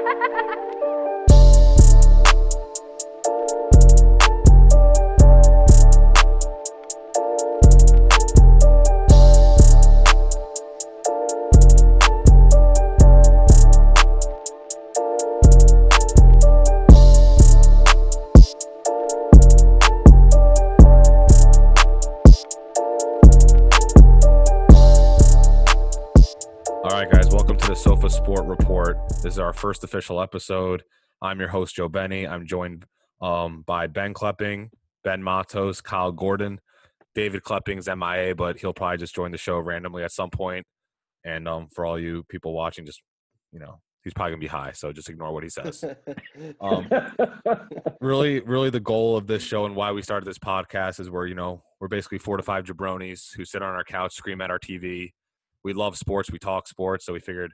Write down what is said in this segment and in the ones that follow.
Ha ha ha ha! First official episode. I'm your host, Joe Benny. I'm joined um, by Ben Klepping, Ben Matos, Kyle Gordon. David Klepping's MIA, but he'll probably just join the show randomly at some point. And um, for all you people watching, just, you know, he's probably going to be high, so just ignore what he says. Um, really, really, the goal of this show and why we started this podcast is we're, you know, we're basically four to five jabronis who sit on our couch, scream at our TV. We love sports, we talk sports, so we figured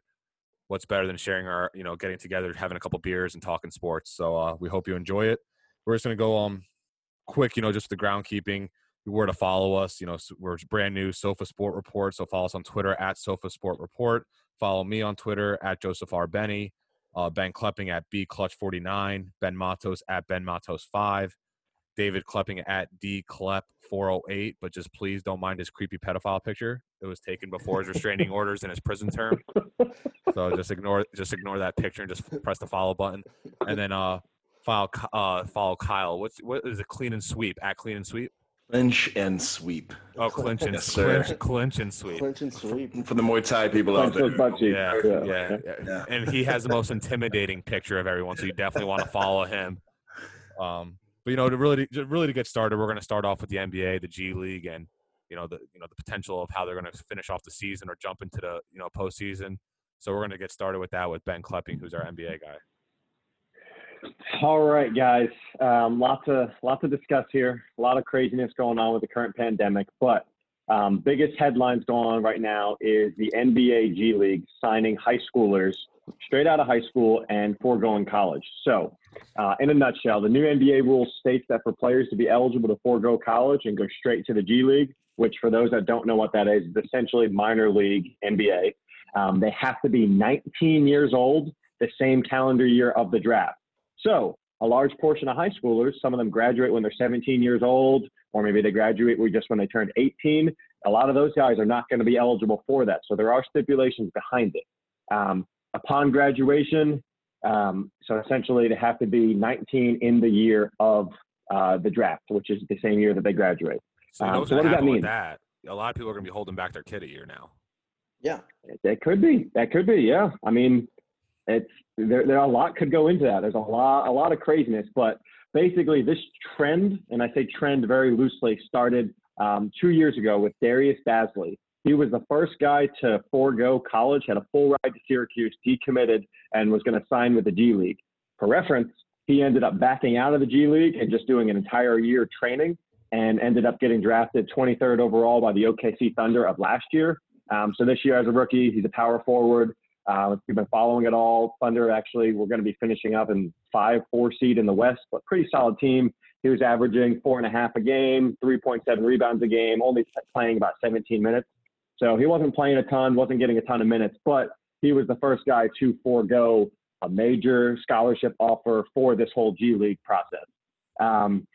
what's better than sharing our, you know, getting together, having a couple beers and talking sports. So uh, we hope you enjoy it. We're just going to go um quick, you know, just the groundkeeping, where to follow us. You know, we're brand new Sofa Sport Report, so follow us on Twitter at Sofa Sport Report. Follow me on Twitter at Joseph R. Benny. Uh, ben Klepping at B Clutch 49. Ben Matos at Ben Matos 5. David Klepping at D Klepp 408. But just please don't mind his creepy pedophile picture. It was taken before his restraining orders and his prison term. So just ignore just ignore that picture and just press the follow button. And then uh file uh follow Kyle. What's what is it? Clean and sweep at clean and sweep. Clinch and sweep. Oh, clinch and Yes, sir. clinch, clinch and sweep. Clinch and sweep. For the Muay Thai people out Clinch those there. Yeah, Yeah. yeah, yeah, Yeah. And he has the most intimidating picture of everyone, so you definitely want to follow him. Um, but you know, to really, to really to get started, we're going to start off with the NBA, the G League, and you know the you know the potential of how they're going to finish off the season or jump into the you know postseason. So we're going to get started with that with Ben Klepping, who's our NBA guy. All right, guys. Um, lots of lots to discuss here. A lot of craziness going on with the current pandemic, but um, biggest headlines going on right now is the NBA G League signing high schoolers straight out of high school and foregoing college. So, uh, in a nutshell, the new NBA rule states that for players to be eligible to forego college and go straight to the G League, which for those that don't know what that is, is essentially minor league NBA. Um, they have to be 19 years old the same calendar year of the draft. So a large portion of high schoolers, some of them graduate when they're 17 years old, or maybe they graduate just when they turned 18. A lot of those guys are not going to be eligible for that. So there are stipulations behind it. Um, upon graduation, um, so essentially they have to be 19 in the year of uh, the draft, which is the same year that they graduate. So, Um, so what does that mean? that? A lot of people are going to be holding back their kid a year now. Yeah, that could be. That could be. Yeah. I mean, it's there. There a lot could go into that. There's a lot, a lot of craziness. But basically, this trend, and I say trend very loosely, started um, two years ago with Darius Bazley. He was the first guy to forego college, had a full ride to Syracuse, decommitted, and was going to sign with the G League. For reference, he ended up backing out of the G League and just doing an entire year training, and ended up getting drafted 23rd overall by the OKC Thunder of last year. Um, so this year as a rookie, he's a power forward. Uh, if you've been following it all, Thunder actually, we're going to be finishing up in five, four seed in the West, but pretty solid team. He was averaging four and a half a game, 3.7 rebounds a game, only playing about 17 minutes. So he wasn't playing a ton, wasn't getting a ton of minutes, but he was the first guy to forego a major scholarship offer for this whole G League process. Um,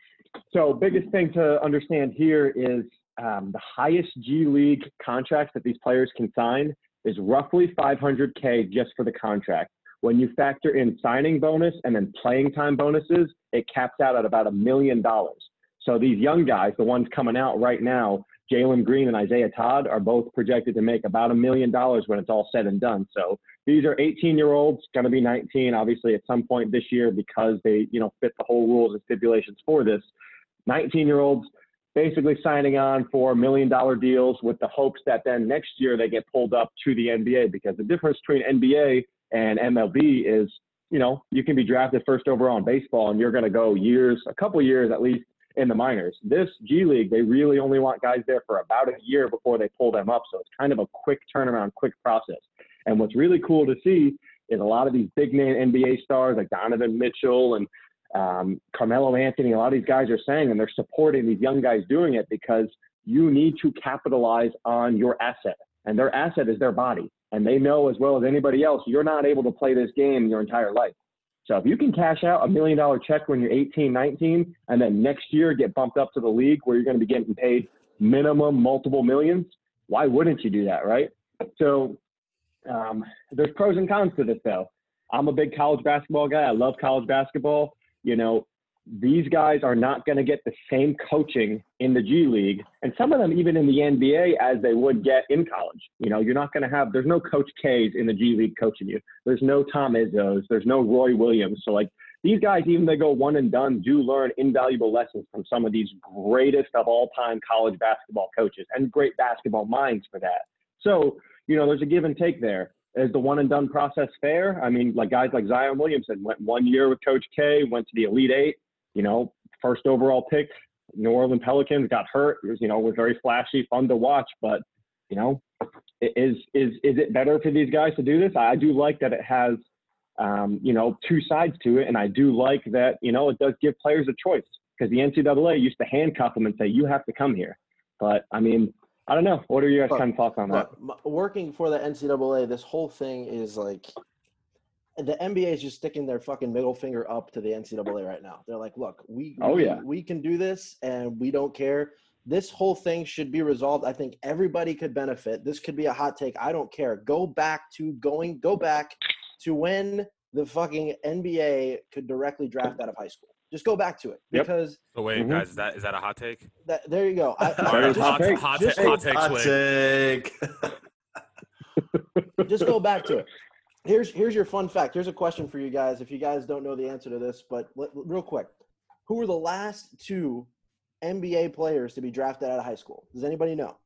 so biggest thing to understand here is um, the highest G League contracts that these players can sign is roughly 500K just for the contract. When you factor in signing bonus and then playing time bonuses, it caps out at about a million dollars. So these young guys, the ones coming out right now, Jalen Green and Isaiah Todd, are both projected to make about a million dollars when it's all said and done. So these are 18 year olds, going to be 19, obviously, at some point this year because they, you know, fit the whole rules and stipulations for this. 19 year olds basically signing on for million dollar deals with the hopes that then next year they get pulled up to the NBA because the difference between NBA and MLB is, you know, you can be drafted first overall in baseball and you're going to go years, a couple years at least in the minors. This G League, they really only want guys there for about a year before they pull them up. So it's kind of a quick turnaround, quick process. And what's really cool to see is a lot of these big name NBA stars like Donovan Mitchell and um, Carmelo Anthony, a lot of these guys are saying, and they're supporting these young guys doing it because you need to capitalize on your asset. And their asset is their body. and they know as well as anybody else you're not able to play this game your entire life. So if you can cash out a million dollar check when you're 18, 19, and then next year get bumped up to the league where you're going to be getting paid minimum multiple millions, why wouldn't you do that, right? So um, there's pros and cons to this, though. I'm a big college basketball guy. I love college basketball. You know, these guys are not going to get the same coaching in the G League, and some of them even in the NBA as they would get in college. You know, you're not going to have. There's no Coach K's in the G League coaching you. There's no Tom Izzo's. There's no Roy Williams. So like these guys, even they go one and done, do learn invaluable lessons from some of these greatest of all time college basketball coaches and great basketball minds for that. So you know, there's a give and take there. Is the one and done process fair? I mean, like guys like Zion Williamson went one year with Coach K, went to the Elite Eight, you know, first overall pick. New Orleans Pelicans got hurt. Was, you know, was very flashy, fun to watch, but you know, is is is it better for these guys to do this? I do like that it has, um, you know, two sides to it, and I do like that you know it does give players a choice because the NCAA used to handcuff them and say you have to come here. But I mean, I don't know. What are your guys' kind of thoughts on that? Working for the NCAA, this whole thing is like the NBA is just sticking their fucking middle finger up to the NCAA right now. They're like, look, we oh we, yeah we can do this and we don't care. This whole thing should be resolved. I think everybody could benefit. This could be a hot take. I don't care. Go back to going. Go back to when the fucking NBA could directly draft out of high school. Just go back to it Yep. because So wait, Mhm. guys, is that is that a hot take? that, there you go. I, I- just, hot, take. hot, Just take, hot take, Hot take. just go back to it. Here's here's your fun fact. Here's a question for you guys. If you guys don't know the answer to this, but let, real quick, who were the last two NBA players to be drafted out of high school? Does anybody know?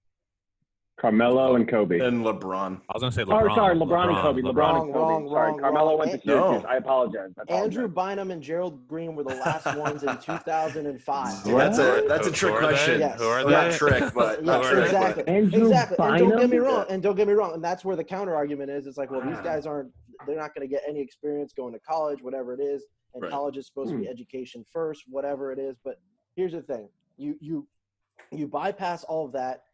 Carmelo and Kobe. and LeBron. I was gonna say LeBron. Oh, sorry, LeBron, and Kobe. LeBron, LeBron. and Kobe. Wrong, sorry, wrong, Carmelo wrong. went to Syracuse. No. I apologize. I apologize. Andrew Bynum and Gerald Green were the last ones in 2005. That's a that's a trick who question. Yes. Who are Well, not trick, but Yeah, not Who are trick, they? exactly. Andrew exactly. And don't get me wrong. And don't get me wrong. And that's where the counter argument is. It's like, well, these ah. guys aren't. They're not going to get any experience going to college, whatever it is. And Right. college is supposed to be hmm. education first, whatever it is. But here's the thing: you you you bypass all of that.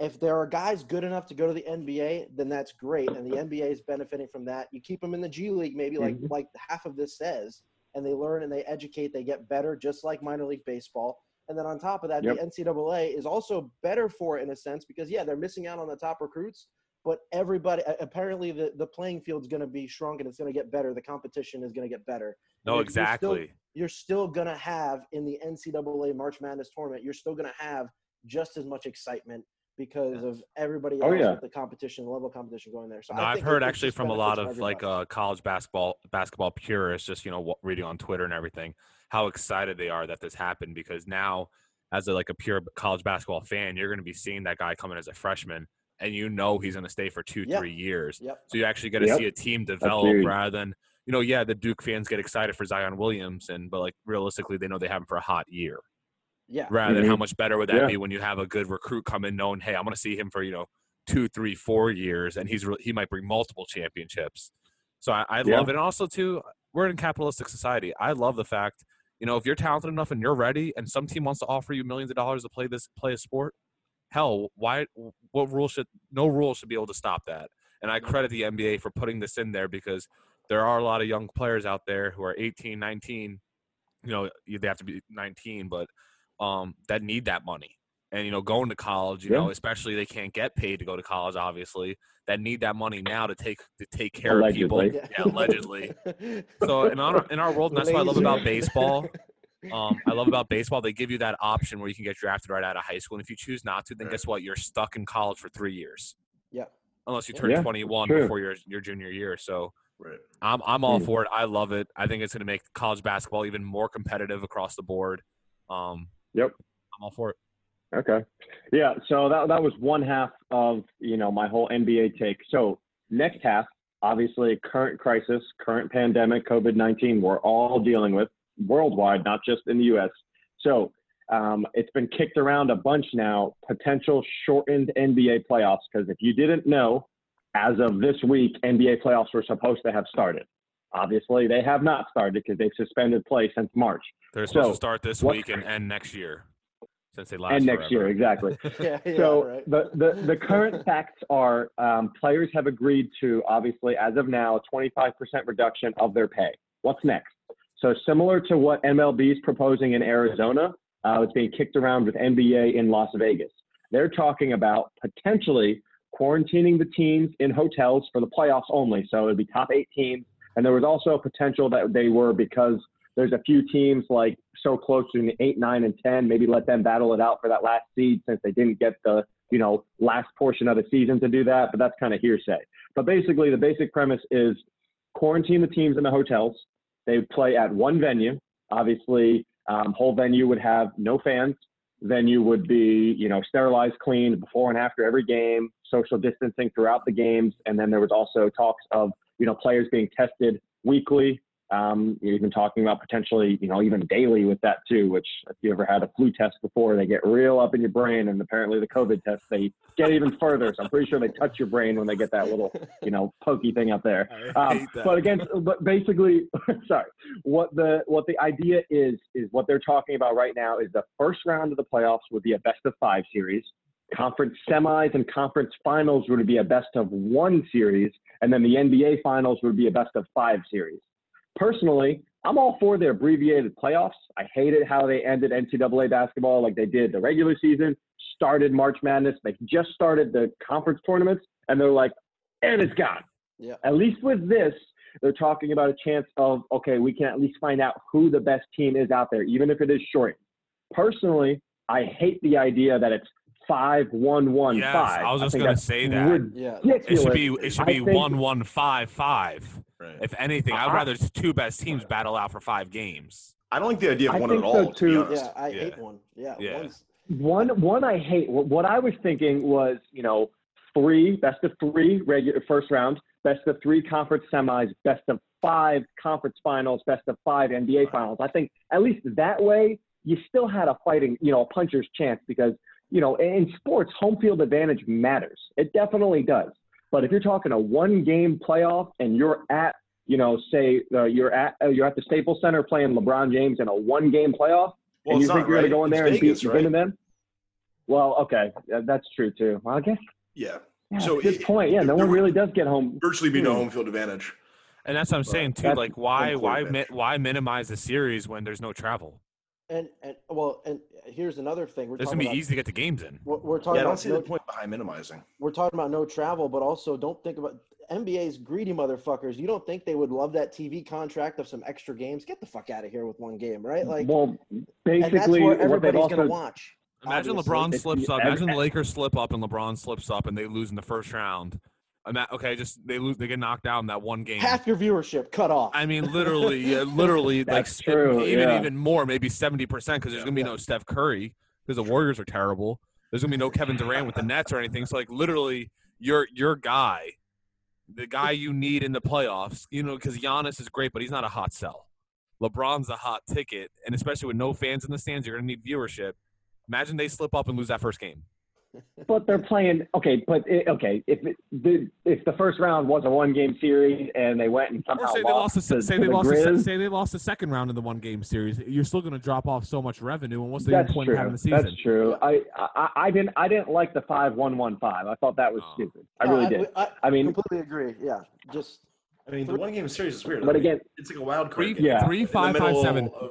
If there are guys good enough to go to the NBA, then that's great, and the NBA is benefiting from that. You keep them in the G League, maybe like Mhm. like half of this says, and they learn and they educate, they get better, just like minor league baseball. And then on top of that, Yep. the NCAA is also better for it in a sense because yeah, they're missing out on the top recruits, but everybody apparently the the playing field's going to be shrunk and it's going to get better. The competition is going to get better. No, You're- you're still- exactly. You're still going to have in the NCAA March Madness tournament, you're still going to have just as much excitement because of everybody Oh, else yeah. with the competition, the level of competition going there. So No, I I've heard it- it actually from a lot benefits of like uh, college basketball basketball purists, just you know, reading on Twitter and everything, how excited they are that this happened because now, as a, like a pure college basketball fan, you're going to be seeing that guy coming as a freshman, and you know he's going to stay for two, Yep. three years. Yep. So you actually get to Yep. see a team develop huge. rather than you know, yeah, the Duke fans get excited for Zion Williamson, but like realistically, they know they have him for a hot year. Yeah. Rather than Mhm. how much better would that Yeah. be when you have a good recruit come in, knowing, hey, I'm going to see him for you know two, three, four years, and he's re- he might bring multiple championships. So I, I Yeah. love it. And also too, we're in a capitalistic society. I love the fact, you know, if you're talented enough and you're ready, and some team wants to offer you millions of dollars to play this play a sport, hell, why? What rule should? No rule should be able to stop that. And I credit the NBA for putting this in there because there are a lot of young players out there who are 18, 19. You know, they have to be 19, but um, that need that money. And you know, going to college, you Yeah. know, especially they can't get paid to go to college, obviously. That need that money now to take to take care of people. Allegedly. Yeah, allegedly. So in our in our world, and that's what I love about baseball. Um, I love about baseball. They give you that option where you can get drafted right out of high school, and if you choose not to, then Right. guess what? You're stuck in college for three years, yeah. unless you turn Yeah, 21 true. before your your junior year. So Right. I'm I'm all Hmm. for it. I love it. I think it's going to make college basketball even more competitive across the board. Um, Yep. I'm all for it. Okay. Yeah. So that that was one half of you know my whole NBA take. So next half, obviously, current crisis, current pandemic, COVID nineteen, we're all dealing with worldwide, not just in the U.S. So um, it's been kicked around a bunch now. Potential shortened NBA playoffs because if you didn't know, as of this week, NBA playoffs were supposed to have started. Obviously, they have not started because they've suspended play since March. They're supposed So, to start this what- week and end next year. since they last and next year, exactly. yeah, yeah, so right. the, the, the current facts are um, players have agreed to obviously as of now a 25% reduction of their pay. What's next? So similar to what MLB is proposing in Arizona, uh, it's being kicked around with NBA in Las Vegas. They're talking about potentially quarantining the teams in hotels for the playoffs only. So it'd be top eight teams. And there was also a potential that they were because there's a few teams like so close to the eight, nine, and ten. Maybe let them battle it out for that last seed since they didn't get the you know last portion of the season to do that. But that's kind of hearsay. But basically, the basic premise is quarantine the teams in the hotels. They play at one venue. Obviously, um, whole venue would have no fans. Venue would be you know sterilized, cleaned before and after every game. Social distancing throughout the games, and then there was also talks of you know players being tested weekly um, you're even talking about potentially, you know, even daily with that too. Which, if you ever had a flu test before, they get real up in your brain, and apparently the COVID test they get even further. So I'm pretty sure they touch your brain when they get that little, you know, pokey thing up there. Um, but again, but basically, sorry, what the what the idea is is what they're talking about right now is the first round of the playoffs would be a best of five series. Conference semis and conference finals would be a best of one series, and then the NBA finals would be a best of five series personally, I'm all for the abbreviated playoffs. I hated how they ended NCAA basketball like they did the regular season, started March Madness. They just started the conference tournaments, and they're like, and it's gone. yeah. At least with this, they're talking about a chance of, okay, we can at least find out who the best team is out there, even if it is short. Personally, I hate the idea that it's five, one, one, Yes, five. I was just think gonna say that. Yeah. It should be ridiculous. it should I be think- one one five five. Right. If anything, I'd rather just two best teams battle out for five games. I don't like the idea of I one at think so, all. to be too. honest. Yeah, I Yeah. hate one. Yeah. Yeah. One one I hate. What what I was thinking was, you know, three best of three regular first round, best of three conference semis, best of five conference finals, best of five NBA finals. I think at least that way you still had a fighting, you know, a puncher's chance because you know in sports home field advantage matters. It definitely does. But if you're talking a one game playoff and you're at you know, say uh, you're at uh, you're at the Staples Center playing LeBron James in a one game playoff, Well, and you think not, you're right? going to go in It's there and Vegas, beat right? win them? Well, okay, yeah, that's true too. Well, I guess. Yeah. Yeah, So so good it- point. Yeah, no one really does get home. Virtually be no Hmm. home field advantage. And that's what I'm But saying too. Like, why why mi- why minimize the series when there's no travel? And and well, and here's another thing. We're It's talking gonna be about, easy to get the games in. We're, we're Yeah, talking I don't about see no, the point behind minimizing. we're talking about no travel, but also don't think about NBA's greedy motherfuckers. You don't think they would love that TV contract of some extra games? Get the fuck out of here with one game, right? Like, well, and that's basically, where what everybody's also gonna watch. Imagine obviously. LeBron slips up. Imagine the Lakers slip up and LeBron slips up and they lose in the first round. Ima- okay, just they lose. They get knocked out in that one game. Half your viewership cut off. I mean, literally, yeah, literally, like true, even yeah. even more, maybe seventy percent, because there's gonna be no Steph Curry because the Warriors are terrible. There's gonna be no Kevin Durant with the Nets or anything. So like, literally, your your guy, the guy you need in the playoffs, you know, because Giannis is great, but he's not a hot sell. LeBron's a hot ticket, and especially with no fans in the stands, you're gonna need viewership. Imagine they slip up and lose that first game. But they're playing. Okay, but it, okay, if it, the if the first round was a one game series and they went and Or somehow say they lost, the, to, say to they the lost, the, se- Grizz, say they lost the second round in the one game series. You're still going to drop off so much revenue, and what's the that's point true. of having the season? That's true. I, I I didn't I didn't like the five one one five. I thought that was Oh. stupid. I No, really did. I, I mean, completely agree. Yeah, just I mean, the one game series is weird. but I mean, again, it's like a wild Three, card. game. Yeah. three, In the five, five, middle seven. of-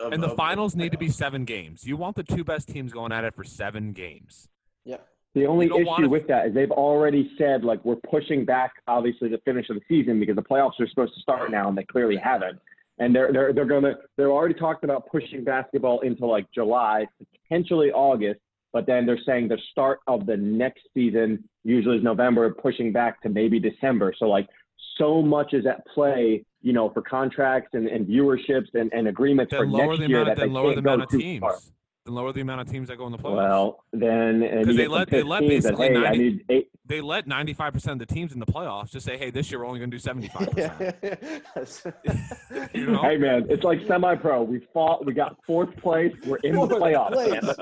of- And the of finals need to be seven games. You want the two best teams going at it for seven games. Yeah. The only issue wanna- with that is they've already said like we're pushing back obviously the finish of the season because the playoffs are supposed to start now and they clearly haven't. And they're they're they're gonna they're already talked about pushing basketball into like July, potentially August, but then they're saying the start of the next season usually is November, pushing back to maybe December. So like so much is at play, you know, for contracts and, and viewerships and, and agreements for Then lower next year amount. that they lower can't go amount of too teams. far. Then lower the amount of teams that go in the playoffs. Well, then and 'Cause you they let- they let pissed that, basically hey, 90 need eight they let 95 percent of the teams in the playoffs just say, "Hey, this year we're only going to do 75 percent." Hey man, it's like semi-pro. We fought. We got fourth place. We're in the playoffs. place.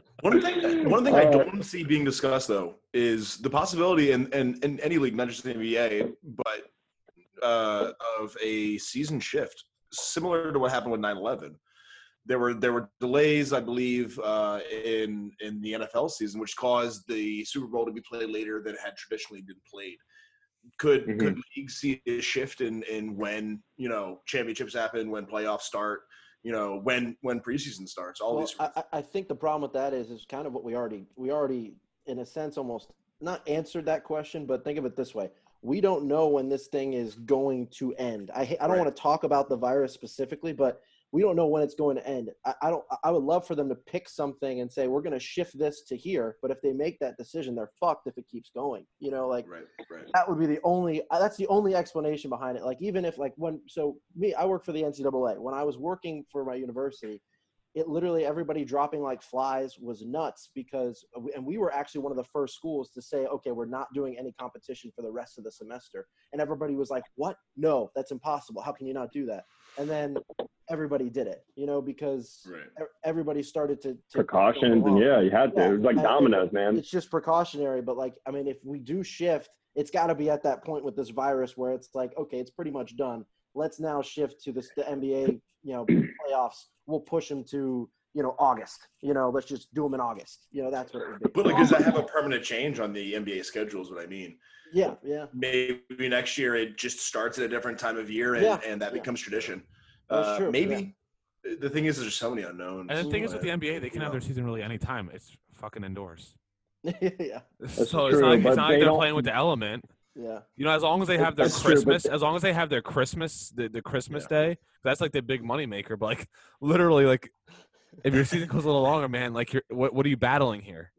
One thing, one thing I Uh, don't see being discussed though is the possibility, in, in, in any league, not just the NBA, but uh, of a season shift, similar to what happened with 9/11. There were there were delays, I believe, uh, in in the NFL season, which caused the Super Bowl to be played later than it had traditionally been played. Could Mhm. could leagues see a shift in in when you know championships happen, when playoffs start, you know when when preseason starts, all Well, these. I, I- I think the problem with that is is kind of what we already we already in a sense almost not answered that question, but think of it this way: we don't know when this thing is going to end. I I don't Right. want to talk about the virus specifically, but we don't know when it's going to end. I, I don't. I would love for them to pick something and say we're going to shift this to here, but if they make that decision, they're fucked if it keeps going. You know, like right, right. that would be the only uh, that's the only explanation behind it like even if like when so me i work for the ncaa when i was working for my university it literally everybody dropping like flies was nuts because and we were actually one of the first schools to say okay we're not doing any competition for the rest of the semester and everybody was like what no that's impossible how can you not do that and then everybody did it you know because Right. e- everybody started to, to Precautions and yeah, you had to. Yeah, It was like and- dominoes, man. It's just precautionary, but like I mean, if we do shift, it's got to be at that point with this virus where it's like, okay, it's pretty much done. Let's now shift to this the NBA, you know, playoffs. We'll push them to you know August. You know, let's just do them in August. You know, that's what it would be. But like, does that have a permanent change on the NBA schedule? Is what I mean. yeah, yeah. Maybe next year it just starts at a different time of year, and, Yeah, and that yeah. becomes tradition. That's Uh, true, Maybe. The thing is, there's so many unknowns. And the thing is with the but, NBA, they can you have their season really any time. It's fucking indoors. yeah, so it's true, not, like- it's not they like they're playing with the element. yeah. You know, as long as they have their That's true, but Christmas, the- as long as they have their Christmas, the, the Christmas day, that's like the big money maker. But like, literally, like, if your season goes a little longer, man, like, you're what, what are you battling here?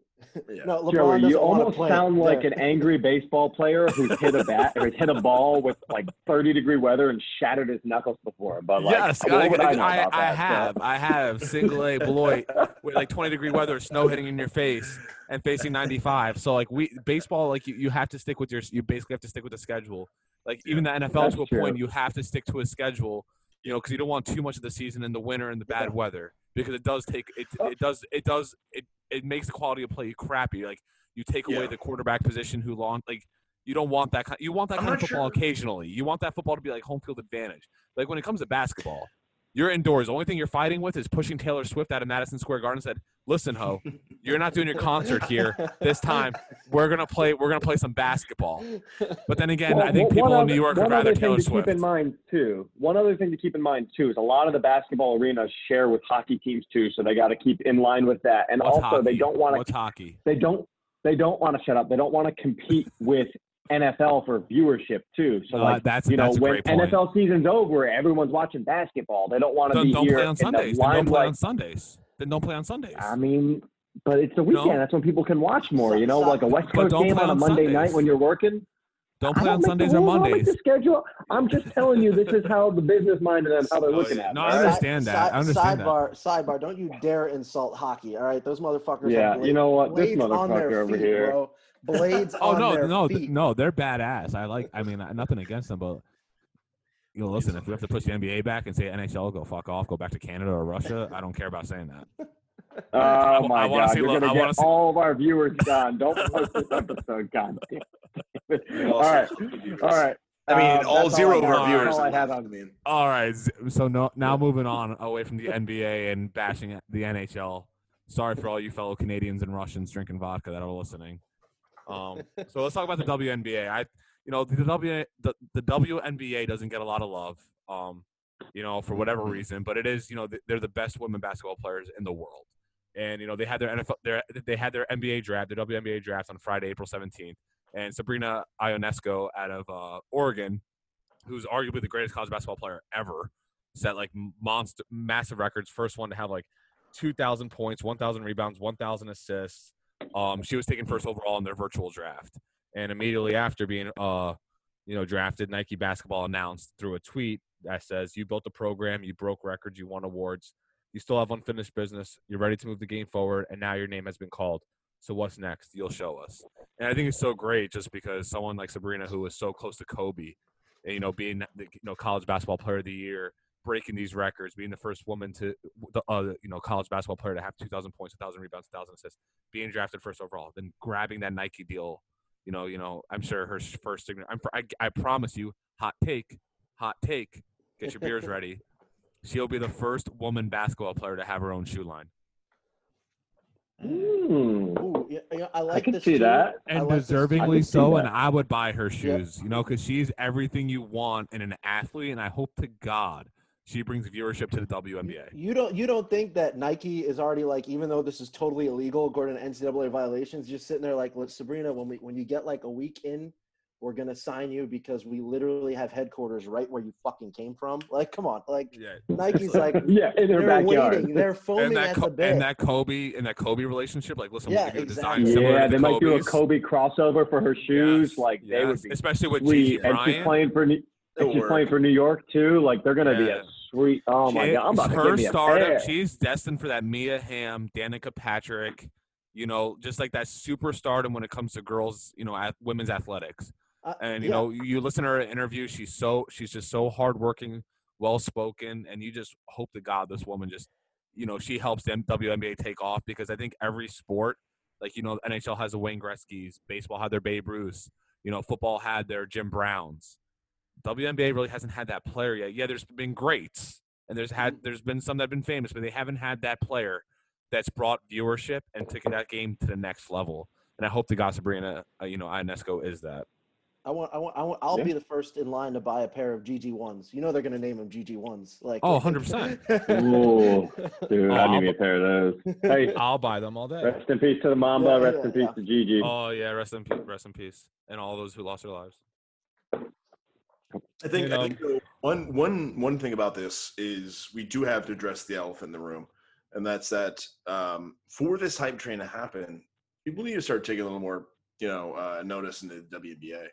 Yeah. No, LeBron Joey, doesn't you want to almost play. sound like an angry baseball player who's hit a bat or hit a ball with like 30 degree weather and shattered his knuckles before. But like, yes, what I, would I, know I, I that? have, I have single A Beloit with like 20 degree weather, snow hitting in your face, and facing 95. So like we baseball, like you, you have to stick with your, you basically have to stick with the schedule. Like even the NFL That's to a true. point, you have to stick to a schedule. You know, because you don't want too much of the season in the winter and the bad weather because it does take it. Oh. It does. It does. It it makes the quality of play crappy. Like you take away Yeah. the quarterback position who long like. You don't want that kind. You want that kind of football sure. occasionally. You want that football to be like home field advantage. Like when it comes to basketball, you're indoors. The only thing you're fighting with is pushing Taylor Swift out of Madison Square Garden. and Said, "Listen, ho, you're not doing your concert here this time. We're gonna play. We're gonna play some basketball." But then again, Well, I think people in New York would rather Taylor to Swift. keep in mind too. One other thing to keep in mind too is a lot of the basketball arenas share with hockey teams too, so they got to keep in line with that. And What's also, they don't want to. What's hockey? They don't. They don't want to shut up. They don't want to compete with NFL for viewership too. So No, like, that's you know, that's a when great point. NFL season's over, everyone's watching basketball. They don't want to be don't here play on Sundays. the Then don't play on Sundays. Then don't play on Sundays. I mean, but it's the You know? weekend. That's when people can watch more. You know, like a West Coast game play on a Monday Sundays. night when you're working. don't I play on make the Sundays or rules, I don't make Mondays. the schedule. I'm just telling you, this is how the business mind and how they're Oh, looking yeah. at it. No, all I right? understand that. I understand that. sidebar, sidebar. Don't you dare insult hockey. All right, those motherfuckers. Yeah, have you know what? This blades on their motherfucker over feet, here. bro. Blades Oh on no, their no, th- no, they're badass. I like. I mean, nothing against them, but you know, listen. If we have to push the NBA back and say NHL, go fuck off, go back to Canada or Russia, I don't care about saying that. Oh I- my I wanna god, see you're lo- gonna I wanna get see- all of our viewers gone. Don't post this episode, god damn it. You All lost right, some viewers. all right. I mean, Um, all zero I of our That's viewers. All I have on mean, All right, so no, now moving on away from the NBA and bashing the NHL. Sorry for all you fellow Canadians and Russians drinking vodka that are listening. Um, so let's talk about the WNBA. I, you know, the W the, the WNBA doesn't get a lot of love. Um, you know, for whatever reason, but it is, you know, they're the best women basketball players in the world. And you know, they had their NFL, their they had their NBA draft, their WNBA draft on Friday, April seventeenth. And Sabrina Ionescu out of uh, Oregon, who's arguably the greatest college basketball player ever, set like monster, massive records. First one to have like 2,000 points, 1,000 rebounds, 1,000 assists. Um, she was taken first overall in their virtual draft, and immediately after being, uh, you know, drafted, Nike Basketball announced through a tweet that says, "You built a program, you broke records, you won awards, you still have unfinished business, you're ready to move the game forward, and now your name has been called. So what's next? You'll show us." And I think it's so great just because someone like Sabrina, who was so close to Kobe, and, you know, being you know college basketball player of the year, breaking these records, being the first woman to the uh, you know college basketball player to have 2,000 points, 1,000 rebounds, 1,000 assists, being drafted first overall, then grabbing that Nike deal. You know, you know, I'm sure her first signature. I'm, I, I promise you, hot take, hot take. Get your beers ready. She'll be the first woman basketball player to have her own shoe line. Hmm. Ooh, yeah, yeah, I like can this see too. that. And like deservingly I so. And I would buy her shoes, you know, because she's everything you want in an athlete. And I hope to God she brings viewership to the WNBA. You don't you don't think that Nike is already like even though this is totally illegal according to NCAA violations, just sitting there like, look, Sabrina, when we when you get like a week in, we're gonna sign you because we literally have headquarters right where you fucking came from. Like, come on, like Yeah. Nike's like yeah, in their they're backyard. waiting, they're And foaming that, at Co- the bit. and that Kobe and that Kobe relationship, like listen, Yeah, we'll give you a exactly. design yeah, to they might do a Kobe crossover for her shoes. Yes, like they would be especially with. Gigi And she's playing for New, and she's work. playing for New York too. Like they're gonna be a sweet. Oh my god, I'm about to her give me a stardom. She's destined for that Mia Hamm, Danica Patrick. You know, just like that superstardom when it comes to girls. You know, at women's athletics. Uh, And you yeah. know, you listen to her interview. She's so she's just so hardworking, well spoken, and you just hope to God this woman just, you know, she helps the WNBA take off because I think every sport, like you know, NHL has the Wayne Gretzky's, baseball had their Babe Ruth, you know, football had their Jim Browns. WNBA really hasn't had that player yet. Yeah, there's been greats, and there's had there's been some that have been famous, but they haven't had that player that's brought viewership and taken that game to the next level. And I hope the God Sabrina, uh, you know, Ionescu is that. I want, I want, I want, I'll Yeah. be the first in line to buy a pair of Gigi ones. You know they're gonna name them Gigi ones. Like Oh, 100%. Ooh, dude, Oh, I I'll need me a pair of those. Hey, I'll buy them all day. rest in peace to the Mamba. Yeah, rest yeah, in peace yeah. to Gigi. Oh yeah, rest in peace, rest in peace, and all those who lost their lives. I think, You know- I think though, one one one thing about this is we do have to address the elephant in the room, and that's that um, for this hype train to happen, people need to start taking a little more, you know, uh, notice in the WBA.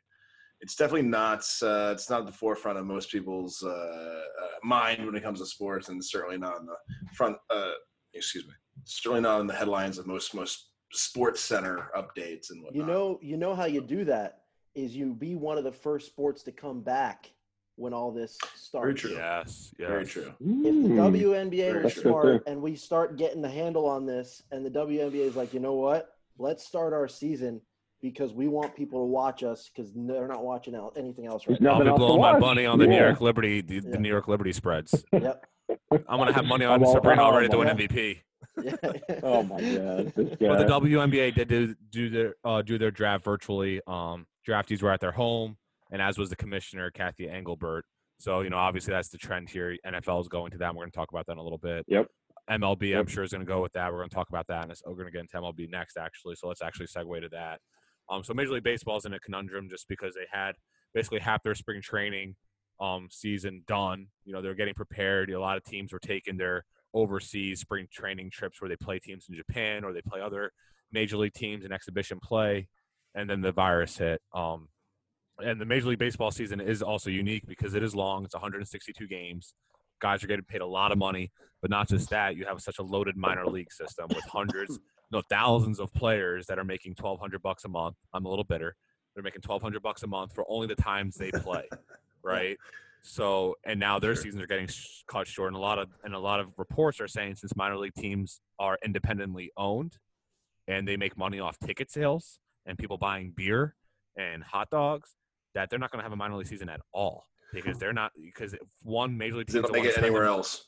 It's definitely not uh, it's not at the forefront of most people's uh, uh, mind when it comes to sports, and certainly not in the front. Uh, excuse me, certainly not in the headlines of most most sports center updates and whatnot. You know, you know how you do that is you be one of the first sports to come back when all this starts. true. Yes, yes. very true. If the Mm. WNBA Very was true. smart and we start getting the handle on this, and the WNBA is like, you know what? Let's start our season because we want people to watch us because they're not watching out anything else right now. I'll be blowing my money on the New York Liberty, the, the New York Liberty spreads. Yep. I'm gonna have money on all- Sabrina already doing MVP. Yeah. Oh my god, But the guy. WNBA did do, do their uh, do their draft virtually. Um, draftees were at their home, and as was the commissioner Cathy Engelbert. So you know, obviously that's the trend here. NFL is going to that. We're going to talk about that in a little bit. Yep. MLB, I'm sure is going to go with that. We're going to talk about that, and it's- we're going to get into MLB next, actually. So let's actually segue to that. Um, so Major League Baseball is in a conundrum just because they had basically half their spring training um, season done. You know, they're getting prepared. A lot of teams were taking their overseas spring training trips where they play teams in Japan or they play other major league teams in exhibition play, and then the virus hit. Um, and the Major League Baseball season is also unique because it is long. It's 162 games. Guys are getting paid a lot of money, but not just that. You have such a loaded minor league system with hundreds, no thousands of players that are making 1,200 bucks a month. I'm a little bitter. They're making 1,200 bucks a month for only the times they play, right? So, and now their Sure. seasons are getting sh- cut short, and a lot of and a lot of reports are saying since minor league teams are independently owned, and they make money off ticket sales and people buying beer and hot dogs, that they're not going to have a minor league season at all because they're not because if one major league They team don't make it anywhere else.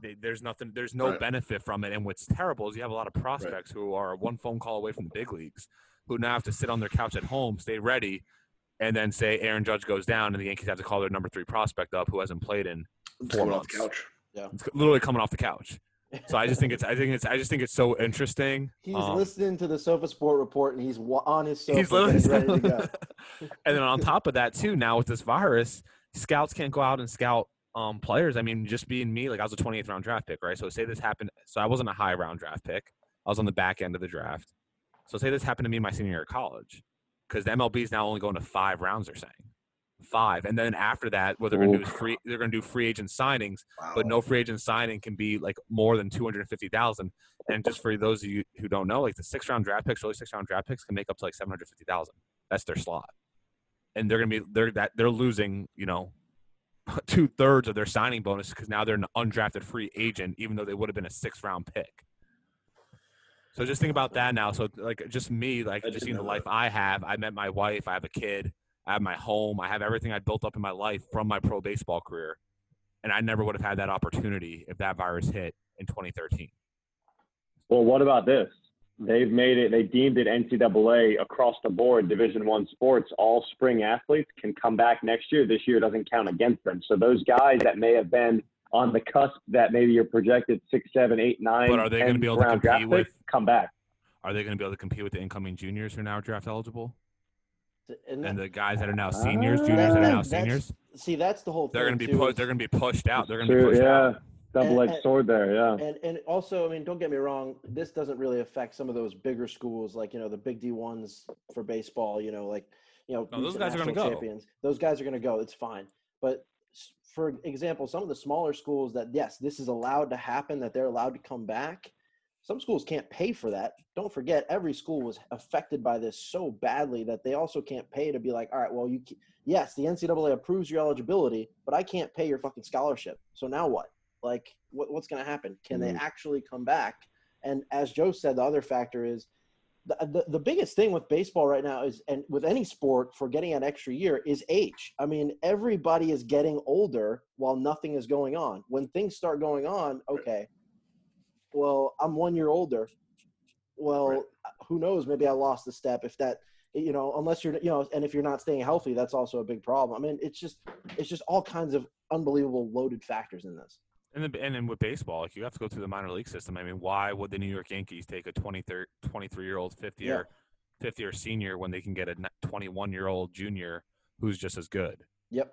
they, there's nothing there's no Right. benefit from it and what's terrible is you have a lot of prospects who are one phone call away from the big leagues who now have to sit on their couch at home stay ready and then say aaron judge goes down and the yankees have to call their number three prospect up who hasn't played in four coming off the months. couch. it's literally coming off the couch so i just think it's i think it's i just think it's so interesting. He's Um, listening to the Sofa Sport report and he's on his sofa. He's literally ready to go. and then on top of that too now with this virus scouts can't go out and scout um, players. I mean just being me like i was a 28th round draft pick right? So say this happened so i wasn't a high round draft pick. I was on the back end of the draft. So say this happened to me in my senior year of college because the mlb is now only going to five rounds they're saying five and then after that what they're going to do is free they're going to do free agent signings Wow. but no free agent signing can be like more than 250,000 and just for those of you who don't know like the six round draft picks early six round draft picks can make up to like 750,000 that's their slot. And they're going to be they're that they're losing you know two thirds of their signing bonus because now they're an undrafted free agent even though they would have been a six round pick. So just think about that now. So like just me like just seeing the life i have i met my wife i have a kid i have my home i have everything i built up in my life from my pro baseball career and I never would have had that opportunity if that virus hit in 2013. Well, what about this? They've made it. They deemed it NCAA across the board. Division One sports. All spring athletes can come back next year. This year doesn't count against them. So those guys that may have been on the cusp, that maybe you're projected six, seven, eight, nine. But are they going to be able to compete with? Come back. Are they going to be able to compete with the incoming juniors who are now draft eligible And and the guys that are now seniors, Ah. juniors that are now seniors? see, that's the whole thing. They're going to be too, pushed. is- They're going to be pushed out. They're going to be pushed yeah. out. Double-edged and- sword there. Yeah. And and also, I mean, don't get me wrong. This doesn't really affect some of those bigger schools, like you know the Big D ones for baseball. You know, like you know No, those guys are gonna go. Champions. Those guys are going to go. It's fine. But for example, some of the smaller schools that yes, this is allowed to happen, that they're allowed to come back. Some schools can't pay for that. Don't forget, every school was affected by this so badly that they also can't pay to be like, all right, well, you yes, the NCAA approves your eligibility, but I can't pay your fucking scholarship. So now what? Like, what, what's going to happen? Can they Mhm. actually come back? And as Joe said, the other factor is the, the, the biggest thing with baseball right now is, and with any sport for getting an extra year, is age. I mean, everybody is getting older while nothing is going on. When things start going on, okay, well, I'm one year older. Well, Right. who knows? Maybe I lost a step. If that, you know, unless you're, you know, and if you're not staying healthy, that's also a big problem. I mean, it's just, it's just all kinds of unbelievable loaded factors in this. And then, and then with baseball, like you have to go through the minor league system. I mean, why would the New York Yankees take a 23, 23 year old, 50 year, 50 year senior when they can get a 21 year old junior who's just as good? Yep.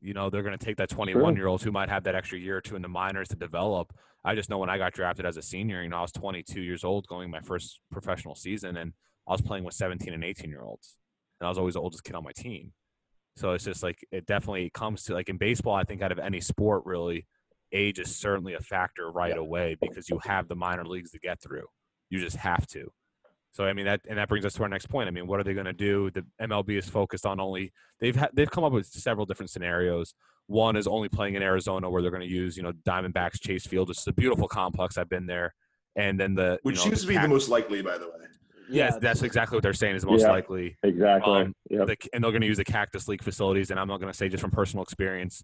You know, they're going to take that 21 year old who might have that extra year or two in the minors to develop. I just know when I got drafted as a senior, you know, I was 22 years old going my first professional season, and I was playing with 17 and 18 year olds, and I was always the oldest kid on my team. So it's just like it definitely comes to like in baseball. I think out of any sport, really, age is certainly a factor right away because you have the minor leagues to get through. You just have to. So I mean that, and that brings us to our next point. I mean, what are they going to do? The MLB is focused on only they've had they've come up with several different scenarios. One is only playing in Arizona, where they're going to use you know Diamondbacks Chase Field, which is a beautiful complex. I've been there, and then the Which you know, seems to be the most likely, by the way. yes, Yeah, that's exactly what they're saying is most Yeah. likely Exactly. Um, yep. the, and they're going to use the Cactus League facilities. And I'm not going to say just from personal experience,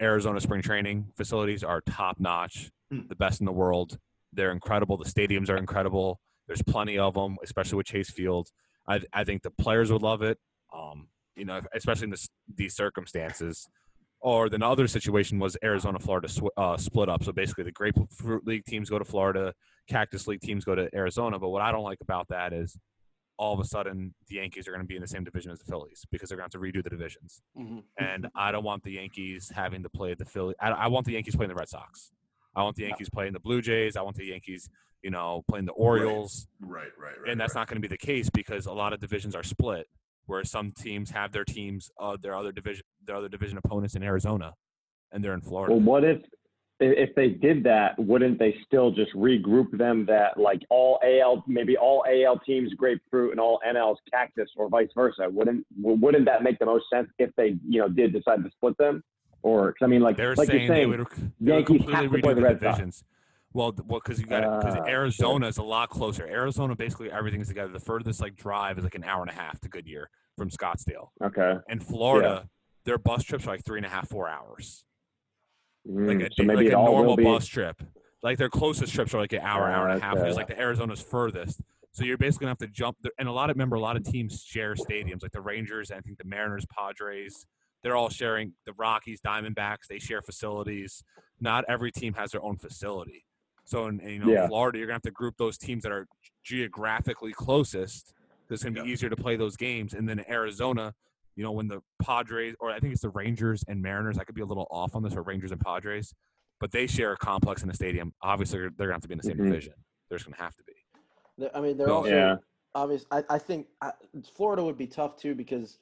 Arizona spring training facilities are top notch, Hmm. the best in the world. They're incredible. The stadiums are incredible. There's plenty of them, especially with Chase Field. I, I think the players would love it. Um, you know, especially in this, these circumstances. Or the other situation was Arizona, Florida sw- uh, split up. So basically, the Grapefruit League teams go to Florida, Cactus League teams go to Arizona. But what I don't like about that is all of a sudden the Yankees are going to be in the same division as the Phillies because they're going to have to redo the divisions. Mhm. And I don't want the Yankees having to play the Philly. I, I want the Yankees playing the Red Sox. I want the Yankees playing the Blue Jays. I want the Yankees, you know, playing the Orioles. Right, right, right. And that's right. not going to be the case because a lot of divisions are split, where some teams have their teams, uh, their other division, their other division opponents in Arizona, and they're in Florida. Well, what if if they did that? Wouldn't they still just regroup them that like all AL, maybe all AL teams grapefruit and all NL's cactus, or vice versa? Wouldn't wouldn't that make the most sense if they you know did decide to split them? Or I mean, like they're like saying, you're saying, they would, they Yankees completely have to play redo the the Red Sox. divisions. Well, well, because you got because Ah, Arizona is a lot closer. Arizona, basically, everything's together. The furthest like drive is like an hour and a half to Goodyear from Scottsdale. okay, And Florida, their bus trips are like three and a half, four hours. Mm, Like a, so like a normal bus trip. Like their closest trips are like an hour, hour and a half. It's like the Arizona's furthest. So you're basically gonna have to jump. There. And a lot of remember a lot of teams share stadiums, like the Rangers. I think the Mariners, Padres. They're all sharing the Rockies, Diamondbacks. They share facilities. Not every team has their own facility. So in, in, you know Yeah. Florida, you're gonna have to group those teams that are geographically closest. 'cause It's gonna be Yeah. easier to play those games. And then Arizona, you know, when the Padres or I think it's the Rangers and Mariners, I could be a little off on this, or Rangers and Padres, but they share a complex in a stadium. Obviously, they're they're gonna have to be in the same Mhm. division. They're just gonna have to be. I mean, they're So- also Yeah, obvious. I, I think I, Florida would be tough too because,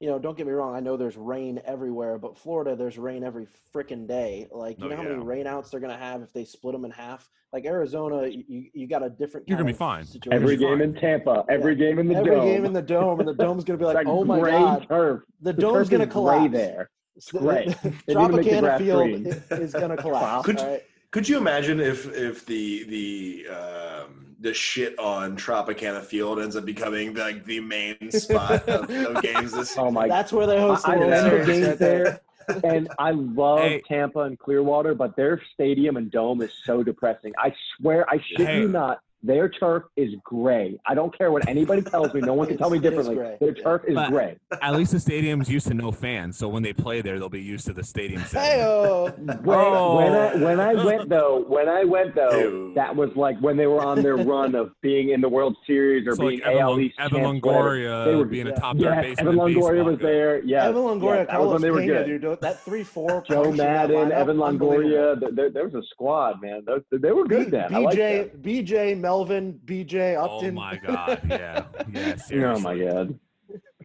you know, don't get me wrong. I know there's rain everywhere, but Florida, there's rain every freaking day. Like, you Oh, know how many rainouts they're gonna have if they split them in half? Like Arizona, you, you- you got a different. You're gonna be fine. Situation. every Fine. game in Tampa, every game in the dome. Every dome. game in the dome, and the dome's gonna be like, That oh my gray god, turf. the The dome's turf gonna is gray collapse. there. It's gray. didn't the Field green. is gonna collapse. Could- all right? Could you imagine if if the the um, the shit on Tropicana Field ends up becoming like the main spot of, of games this Oh my! That's where they I, host the World Series. games there. and I love Hey. Tampa and Clearwater, but their stadium and dome is so depressing. I swear, I shit Hey. you not. Their turf is gray. I don't care what anybody tells me. No one can tell me It's- it is differently. Their turf is But- gray. At least the stadium's used to no fans, so when they play there, they'll be used to the stadium Hey, setting. oh. When, Oh. when I when I went though, when I went though, Ew. that was like when they were on their run of being in the World Series or So being like Evan, AL Long- East Evan champs. Longoria They were- being a yeah. top third Yes, baseman. Evan Longoria was there. Yeah, Evan Longoria, yeah, that was Carlos when they were good. dude. That three four. Joe Maddon, Evan Longoria. There, there was a squad, man. Those, they were good then. I BJ, that. BJ, Melvin, BJ Upton. Oh my god, yeah, yeah. Oh my god.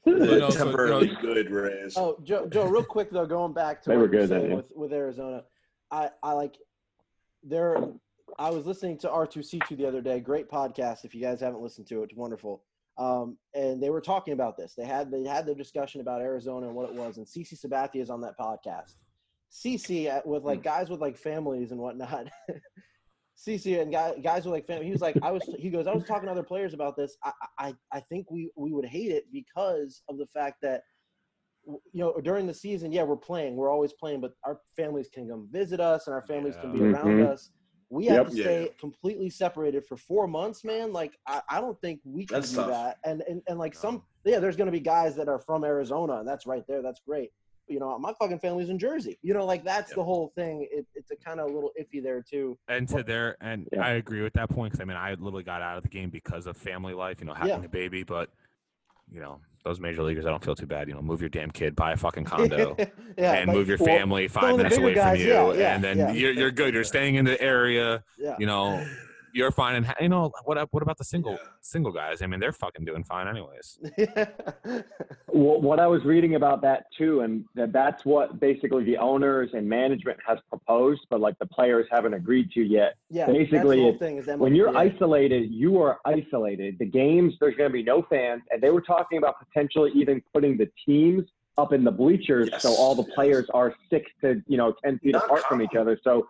No, so, temporarily know- good Rays. Oh, Joe, Joe, real quick though, going back to They what were you're good then, with, with Arizona, I, I like there. I was listening to R2C2 the other day. Great podcast. If you guys haven't listened to it, it's wonderful. Um, and they were talking about this. They had they had the discussion about Arizona and what it was. And CC Sabathia is on that podcast. CC with like guys with like families and whatnot. CC and guy, guys were like fam, He was like, I was. He goes, I was talking to other players about this. I, I, I think we we would hate it because of the fact that you know during the season, yeah, we're playing. We're always playing, but our families can come visit us and our families can be Yeah. around mm-hmm. us. We have Yep. to Yeah, stay yeah. completely separated for four months, man. Like I, I don't think we can That's do tough. that. And and, and like No. some yeah, there's gonna be guys that are from Arizona, and that's right there. That's great. But, you know, my fucking family's in Jersey. You know, like that's Yeah. the whole thing. It, it's a kind of a little iffy there too. And to their and Yeah. I agree with that point because I mean I literally got out of the game because of family life, you know, having Yeah. a baby. But you know, those major leaguers, I don't feel too bad. You know, move your damn kid, buy a fucking condo, yeah, and but- move your family some five minutes away guys, from you, yeah, yeah, and then yeah. you're you're good. You're staying in the area. Yeah. You know, you're fine. And you know what? What about the single Yeah. single guys? I mean, they're fucking doing fine anyways. Well, what I was reading about that too, and that that's what basically the owners and management has proposed, but like the players haven't agreed to yet. yeah, that's Basically, the whole it- thing is When you're MLB. isolated, you are isolated. The games, there's going to be no fans, and they were talking about potentially even putting the teams up in the bleachers, so all the yes. players are six to you know ten feet Not apart from each other. So,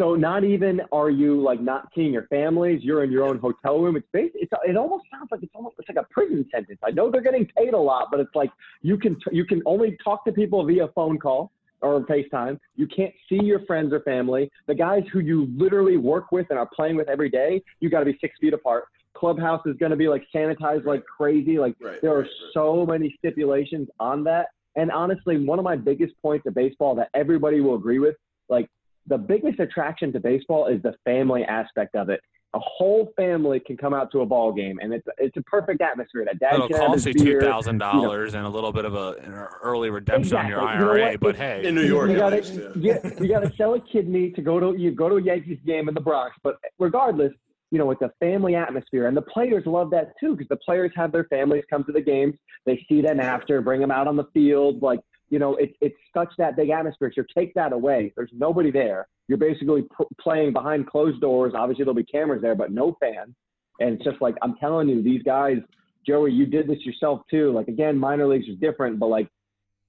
so not even are you like not seeing your families. You're in your own hotel room. It's based, it's it almost sounds like it's almost it's like a prison sentence. I know they're getting paid a lot, but it's like you can you can only talk to people via phone call or FaceTime. You can't see your friends or family. The guys who you literally work with and are playing with every day, you got to be six feet apart. Clubhouse is going to be like sanitized like crazy. Like Right. there are right, right. so many stipulations on that. And honestly, one of my biggest points of baseball that everybody will agree with, like the biggest attraction to baseball is the family aspect of it. A whole family can come out to a ball game, and it's it's a perfect atmosphere. That dad It'll can have cost his you two beer. thousand dollars and a little bit of a an early redemption on your Exactly. You know IRA. but hey, In New York, you gotta, yeah. yeah, you gotta sell a kidney to go to you go to a Yankees game in the Bronx. But regardless, you know, it's a family atmosphere, and the players love that too because the players have their families come to the games. They see them after, bring them out on the field. Like, you know, it's it's such that big atmosphere. So take that away. There's nobody there. You're basically p- playing behind closed doors. Obviously, there'll be cameras there, but no fans. And it's just like I'm telling you, these guys, Joey, you did this yourself too. Like again, minor leagues is different, but like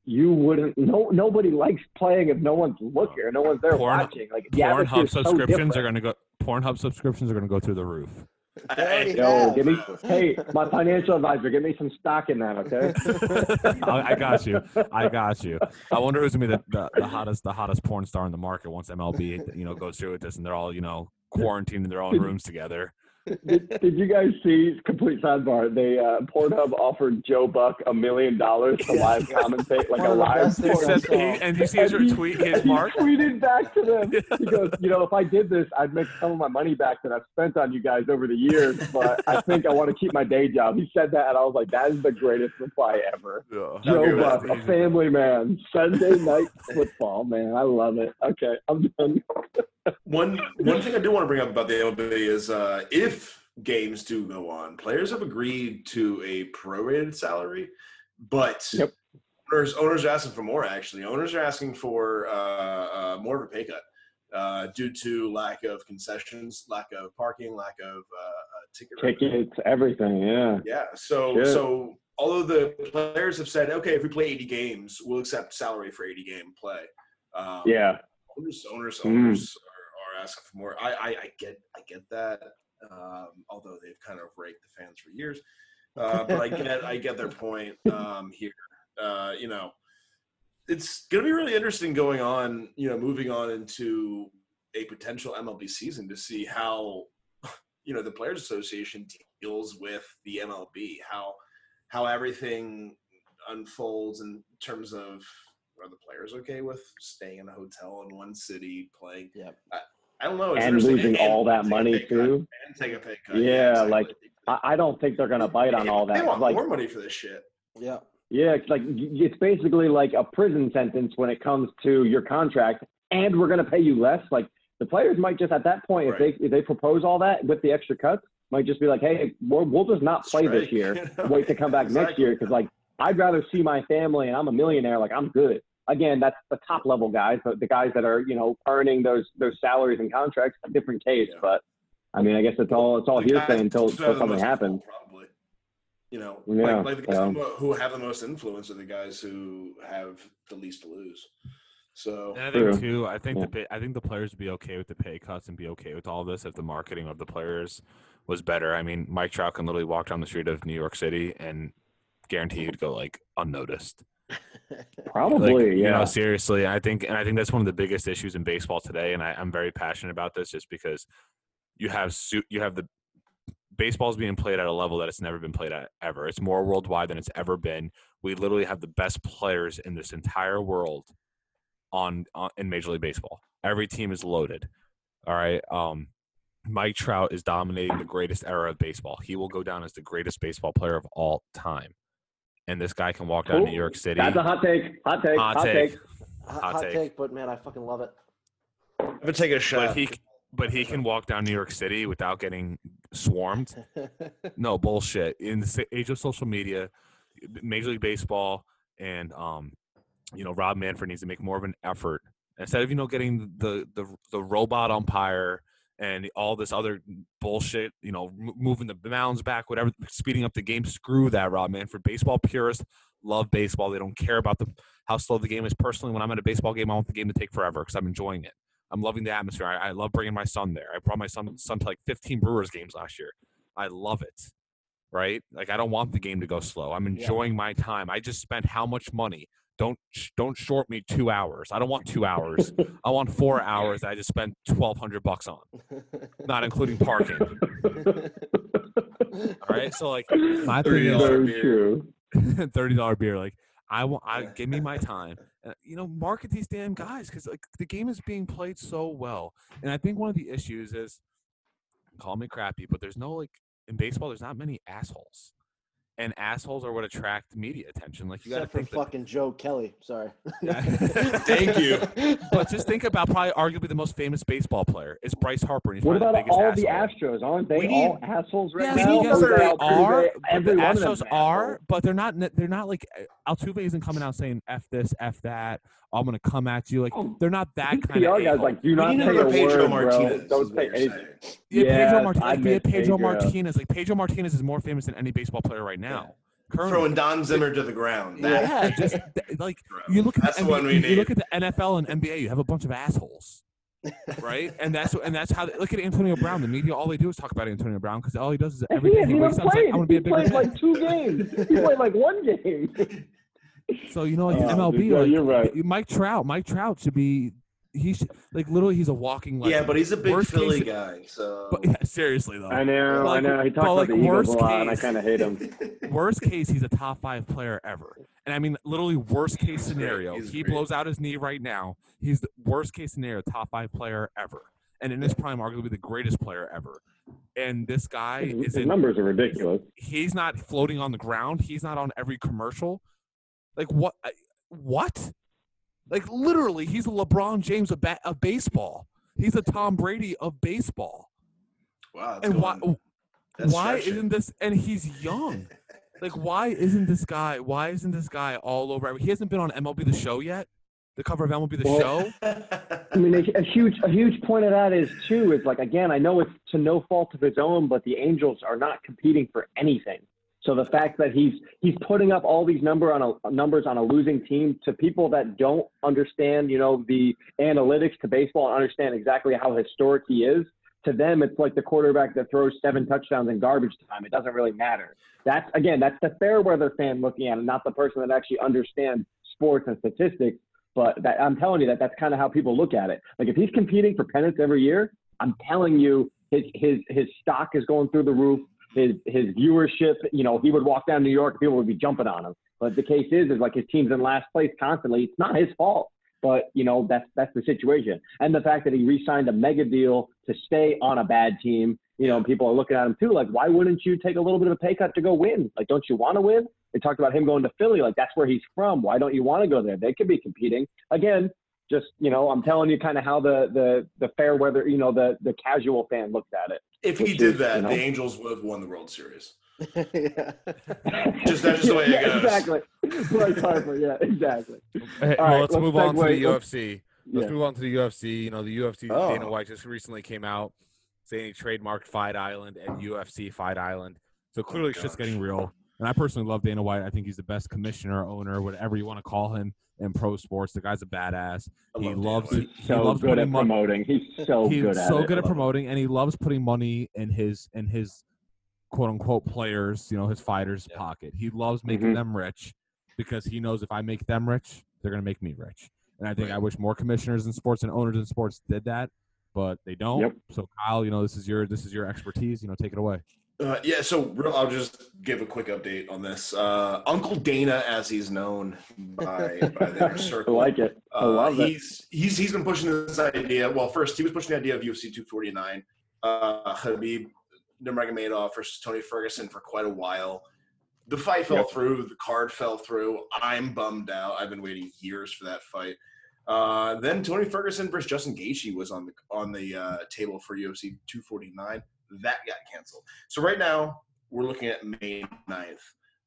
you wouldn't. No, nobody likes playing if no one's looking or no one's there Porn- watching. Like atmosphere Pornhub is so subscriptions are going to go. Pornhub subscriptions are going to go through the roof. They already Yo, have. give me, hey, my financial advisor, give me some stock in that, okay? I, I got you. I got you. I wonder who's gonna be the, the, the hottest the hottest porn star in the market once MLB you know goes through with this and they're all you know quarantined in their own rooms together. Did, did you guys see? Complete sidebar. They uh, Pornhub offered Joe Buck a million dollars to live commentate, like a live Except he, and you see his And he- retweet his and he mark. tweeted back to them. He goes, you know, if I did this, I'd make some of my money back that I've spent on you guys over the years. But I think I want to keep my day job. He said that, and I was like, that is the greatest reply ever. Yeah. Joe Buck, a family man, Sunday night football, man. I love it. Okay, I'm done. One one thing I do want to bring up about the MLB is uh, if games do go on, players have agreed to a prorated salary, but Yep. owners owners are asking for more. Actually, owners are asking for uh, uh, more of a pay cut uh, due to lack of concessions, lack of parking, lack of uh, uh, ticket. Tickets, everything. Yeah. Yeah. So Shit. so although the players have said, okay, if we play 80 games, we'll accept salary for 80 game play. Um, Yeah. owners owners Mm. owners are for more. I, I I get I get that. Um, although they've kind of raked the fans for years, uh, but I get I get their point um, here. Uh, you know, it's going to be really interesting going on. You know, moving on into a potential MLB season to see how you know the Players Association deals with the MLB, how how everything unfolds in terms of are the players okay with staying in a hotel in one city playing? Yep. I, I don't know. It's And interesting. losing all that money, pay cut, too. and take a pay cut. Yeah, exactly. like, I, I don't think they're gonna bite on all that. They that. want Like, more money for this shit. Yeah. yeah, it's like it's basically like a prison sentence when it comes to your contract, and we're gonna pay you less. Like the players might just at that point, if they if they propose all that with the extra cuts, might just be like, hey, we'll, we'll just not play this year. Wait to come back next year because like I'd rather see my family and I'm a millionaire. Like I'm good. Again, that's the top level guys, but the guys that are you know earning those those salaries and contracts, a different case. Yeah. But I mean, I guess it's all it's all hearsay until, until something happens. Probably. You know, Yeah, like, like the guys so- who, who have the most influence are the guys who have the least to lose. So And I think True. too, I think Yeah. the I think the players would be okay with the pay cuts and be okay with all this if the marketing of the players was better. I mean, Mike Trout can literally walk down the street of New York City and guarantee he'd go like unnoticed. Probably, like, yeah. You know, seriously, I think, and I think that's one of the biggest issues in baseball today. And I, I'm very passionate about this, just because you have you have the baseball's being played at a level that it's never been played at ever. It's more worldwide than it's ever been. We literally have the best players in this entire world on, on in Major League Baseball. Every team is loaded. All right. Um, Mike Trout is dominating the greatest era of baseball. He will go down as the greatest baseball player of all time. And this guy can walk down Ooh, New York City. That's a hot take. Hot take. hot, Hot, take. take. Hot, Hot hot take. take. but man, I fucking love it. I'm gonna take a shot. But he, but he can walk down New York City without getting swarmed. No bullshit. In the age of social media, Major League Baseball and um, you know, Rob Manfred needs to make more of an effort instead of you know getting the the the robot umpire and all this other bullshit. You know, m- moving the mounds back, whatever, speeding up the game. Screw that, Rob man. For Baseball purists love baseball. They don't care about the how slow the game is. Personally, when I'm at a baseball game, I want the game to take forever because I'm enjoying it. I'm loving the atmosphere. I, I love bringing my son there. I brought my son son to like 15 Brewers games last year. I love it. Right? Like I don't want the game to go slow. I'm Yeah. enjoying my time. I just spent how much money? Don't don't short me two hours. I don't want two hours. I want four hours. That I just spent 1,200 bucks on, not including parking. All right. So like my thing $30 beer. thirty dollar beer. Like I want, I give me my time. Uh, you know, market these damn guys because like the game is being played so well. And I think one of the issues is, call me crappy, but there's no like in baseball. There's not many assholes, and assholes are what attract media attention. Like you got to Except for. That, fucking Joe Kelly. Sorry. Thank you. but just think about probably arguably the most famous baseball player is Bryce Harper. And he's What about the biggest all asshole. the Astros? Aren't they need- all assholes right Yes, now? yes, they Altuve, are. But the every one of Astros them's are, but they're not. They're not like uh, Altuve isn't coming out saying "f this, f that." I'm gonna come at you. Like Oh, they're not that These kind PR of. guys like do not need say another a Pedro word, Martinez. bro. Don't is what say you're anything. saying. yeah, Pedro Martinez. I Like, yeah, Pedro Pedro. Martinez. Like Pedro Martinez is more famous than any baseball player right now. Currently. Throwing Don Zimmer to the ground. That- yeah, just th- like you look at That's the, the one NBA, we you, need. you look at the NFL and NBA. You have a bunch of assholes. right, and that's and that's how. They, look at Antonio Brown. The media, all they do is talk about Antonio Brown because all he does is And every he day hasn't he wakes up. Like, I want to be a he bigger played man. like two games. he played like one game. So you know, like Oh, MLB, dude, yeah, like you're right. Mike Trout. Mike Trout should be. He should like literally. He's a walking. Like, yeah, but he's a big worst Philly case- guy. So But yeah, seriously though, I know, Like, I know. He but, talks about like, the Eagles a worst lot, and I kind of hate him. worst case, he's a top five player ever. And I mean, literally, worst case scenario, He's he great. blows out his knee right now. He's the worst case scenario, top five player ever. And in his prime, arguably the greatest player ever. And this guy His, is his in, numbers are ridiculous. he's not floating on the ground. He's not on every commercial. Like what? What? Like literally, he's a LeBron James of, ba- of baseball. He's a Tom Brady of baseball. wow. that's And why? going- that's why stretching. isn't this? And he's young. Like, why isn't this guy? Why isn't this guy all over? He hasn't been on MLB The Show yet. The cover of MLB The Well, Show. I mean, a, a huge, a huge point of that is too is like again, I know it's to no fault of his own, but the Angels are not competing for anything. So the fact that he's he's putting up all these number on a numbers on a losing team to people that don't understand, you know, the analytics to baseball and understand exactly how historic he is. To them, it's like the quarterback that throws seven touchdowns in garbage time. It doesn't really matter. That's again, that's the fair weather fan looking at it, not the person that actually understands sports and statistics, but that, I'm telling you that that's kind of how people look at it. Like if he's competing for pennants every year, I'm telling you his his his stock is going through the roof. His his viewership, you know, he would walk down New York, people would be jumping on him. But the case is, is like his team's in last place constantly. It's not his fault, but you know that's that's the situation. And the fact that he re-signed a mega deal to stay on a bad team, you know, people are looking at him too. Like, why wouldn't you take a little bit of a pay cut to go win? Like, don't you want to win? They talked about him going to Philly. Like, that's where he's from. Why don't you want to go there? They could be competing again. Just you know, I'm telling you kind of how the the the fair weather, you know, the the casual fan looks at it. If he did is, that, you know- the Angels would have won the World Series. yeah. Just- that's just the way it goes. Exactly. Bryce Harper. Yeah, exactly. Hey, well, right, let's, let's move on to the let's- UFC. Let's Yeah. move on to the UFC. You know, the UFC Oh. Dana White just recently came out saying he trademarked Fight Island and UFC Fight Island. So oh, clearly, shit's gosh. getting real. And I personally love Dana White. I think he's the best commissioner, owner, whatever you want to call him in pro sports. The guy's a badass. I He loves White. he, he So loves good at money. promoting. He's so he's good at so it. good at promoting, and he loves putting money in his in his quote unquote players, you know, his fighters' Yeah. pocket. He loves making Mhm. them rich because he knows if I make them rich, they're gonna make me rich. And I think Right. I wish more commissioners in sports and owners in sports did that, but they don't. Yep. So Kyle, you know, this is your this is your expertise. You know, take it away. Uh, yeah, so real, I'll just give a quick update on this. Uh, Uncle Dana, as he's known by, by the inner I circle, like it. I Uh, love it. he's he's he's been pushing this idea. Well, first he was pushing the idea of UFC 249, uh, Khabib Nurmagomedov versus Tony Ferguson for quite a while. The fight fell Yep. through. The card fell through. I'm bummed out. I've been waiting years for that fight. Uh, then Tony Ferguson versus Justin Gaethje was on the on the uh, table for UFC 249. That got canceled. So right now we're looking at May 9th